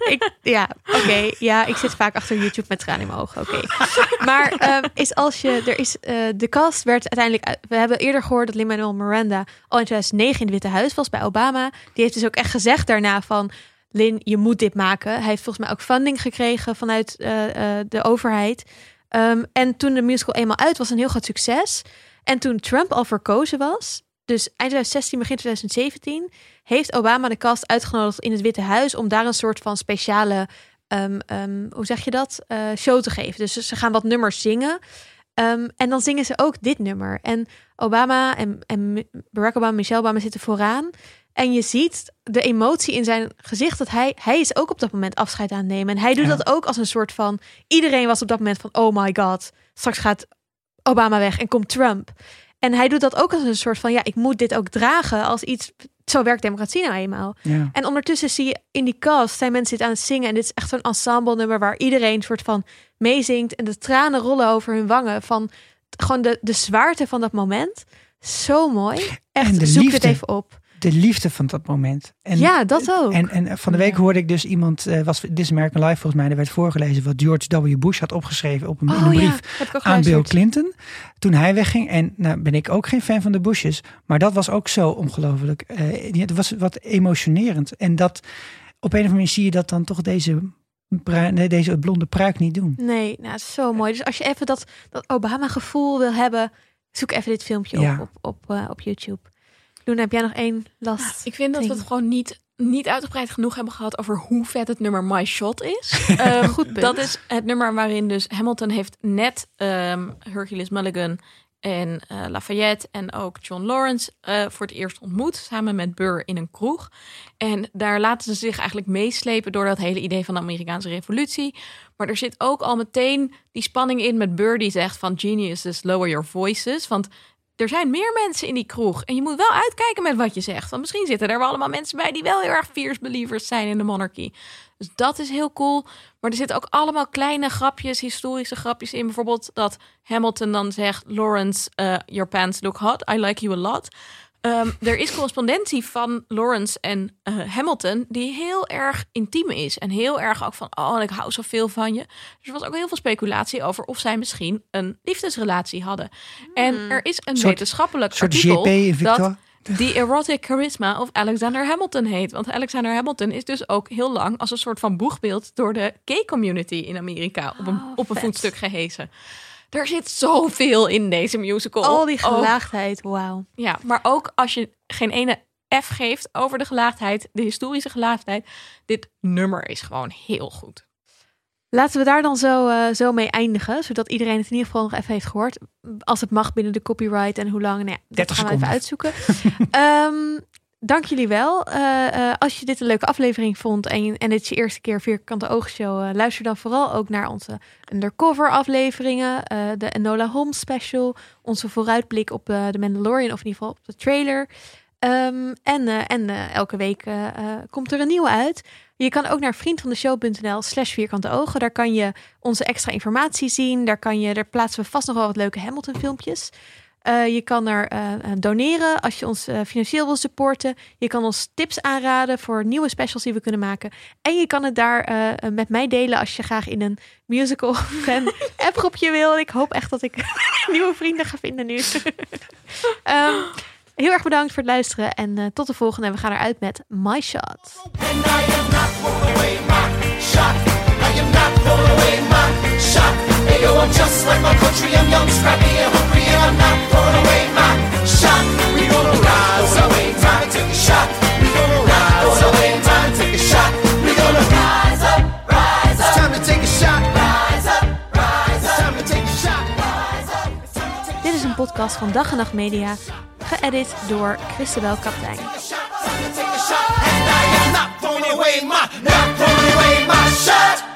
ik, ja, oké, ja, ik zit vaak achter YouTube met tranen in mijn ogen, oké. <laughs> Maar ehm, is als je, er is, eh, de cast werd uiteindelijk, uit- we hebben eerder gehoord dat Lin-Manuel Miranda al in 2009 in het Witte Huis was bij Obama. Die heeft dus ook echt gezegd daarna van, Lin, je moet dit maken. Hij heeft volgens mij ook funding gekregen vanuit eh, eh, de overheid. Ehm, en toen de musical eenmaal uit was, een heel groot succes. En toen Trump al verkozen was, dus eind 2016, begin 2017, heeft Obama de cast uitgenodigd in het Witte Huis om daar een soort van speciale, ehm, ehm, hoe zeg je dat, Eh, show te geven. Dus ze gaan wat nummers zingen. Ehm, en dan zingen ze ook dit nummer. En Obama en, en Barack Obama Michelle Obama zitten vooraan. En je ziet de emotie in zijn gezicht dat hij, hij is ook op dat moment afscheid aan het nemen. En hij doet Ja. dat ook als een soort van, iedereen was op dat moment van, oh my god, straks gaat Obama weg en komt Trump. En hij doet dat ook als een soort van, ja, ik moet dit ook dragen als iets, zo werkt democratie nou eenmaal. Ja. En ondertussen zie je in die cast zijn mensen dit aan het zingen. En dit is echt zo'n ensemble nummer waar iedereen soort van meezingt. En de tranen rollen over hun wangen van gewoon de, de zwaarte van dat moment. Zo mooi. Echt, En de zoek liefde. het even op. De liefde van dat moment. En, ja, dat ook. En, en van de week Ja. hoorde ik dus iemand, eh, was This American Life volgens mij, er werd voorgelezen wat George W. Bush had opgeschreven op een, oh ja, brief aan Bill. Clinton. Toen hij wegging. En nou ben ik ook geen fan van de Bushes. Maar dat was ook zo ongelooflijk. eh, het was wat emotionerend. En dat op een of andere manier zie je dat dan toch deze, nee, deze blonde pruik niet doen. Nee, nou, het is zo mooi. Dus als je even dat, dat Obama-gevoel wil hebben, zoek even dit filmpje Ja. op op, op, eh, op YouTube. Doen, heb jij nog één last? Ik vind dat we het gewoon niet, niet uitgebreid genoeg hebben gehad over hoe vet het nummer My Shot is. <laughs> Ehm, Goed punt. Dat is het nummer waarin dus Hamilton heeft net ehm, Hercules Mulligan en eh, Lafayette en ook John Lawrence eh, voor het eerst ontmoet. Samen met Burr in een kroeg. En daar laten ze zich eigenlijk meeslepen door dat hele idee van de Amerikaanse revolutie. Maar er zit ook al meteen die spanning in met Burr die zegt van geniuses lower your voices. Want er zijn meer mensen in die kroeg. En je moet wel uitkijken met wat je zegt. Want misschien zitten er wel allemaal mensen bij die wel heel erg fierce believers zijn in de monarchy. Dus dat is heel cool. Maar er zitten ook allemaal kleine grapjes, historische grapjes in. Bijvoorbeeld dat Hamilton dan zegt: Lawrence, uh, your pants look hot. I like you a lot. Um, er is correspondentie van Lawrence en uh, Hamilton die heel erg intiem is. En heel erg ook van, oh, ik hou zoveel van je. Dus er was ook heel veel speculatie over of zij misschien een liefdesrelatie hadden. En er is een Soort- wetenschappelijk soort artikel GP dat The Erotic Charisma of Alexander Hamilton heet. Want Alexander Hamilton is dus ook heel lang als een soort van boegbeeld door de gay community in Amerika op een, Oh, op een voetstuk gehezen. Er zit zoveel in deze musical. Al die Oh, gelaagdheid, wauw. ja, maar ook als je geen ene F geeft over de gelaagdheid, de historische gelaagdheid. Dit nummer is gewoon heel goed. Laten we daar dan zo, eh, zo mee eindigen, zodat iedereen het in ieder geval nog even heeft gehoord. Als het mag binnen de copyright en hoe lang. Nou ja, dat 30 gaan we even uitzoeken. <laughs> Ehm, dank jullie wel. Eh, eh, als je dit een leuke aflevering vond en, en dit is je eerste keer Vierkante Oogshow, eh luister dan vooral ook naar onze undercover afleveringen, de Enola Holmes special, onze vooruitblik op de Mandalorian of in ieder geval op de trailer. Ehm, en en elke week komt er een nieuwe uit. Je kan ook naar vriendvandeshow.nl slash vierkante ogen. Daar kan je onze extra informatie zien. Daar, kan je, daar plaatsen we vast nog wel wat leuke Hamilton filmpjes. Eh, je kan er eh, eh, doneren als je ons financieel wil supporten. Je kan ons tips aanraden voor nieuwe specials die we kunnen maken. En je kan het daar met mij delen als je graag in een musical <laughs> fan appgroepje wil. Ik hoop echt dat ik <laughs> nieuwe vrienden ga vinden nu. <laughs> Ehm, heel erg bedankt voor het luisteren en tot de volgende. En we gaan eruit met my shot. I'm just like my country. I'm young, scrappy, and hungry, and I'm not throwing away my shot. We gonna rise up, time to take a shot. We gonna rise up, time to take a shot. We gonna rise up, rise up. It's time to take a shot. Rise up, rise up. It's time to take a shot. Rise up. Dit is een podcast van Dag en Nacht Media, geëdit door Christabel Kaptein. take a shot. And I am not throwing away my, not throwing away my shot.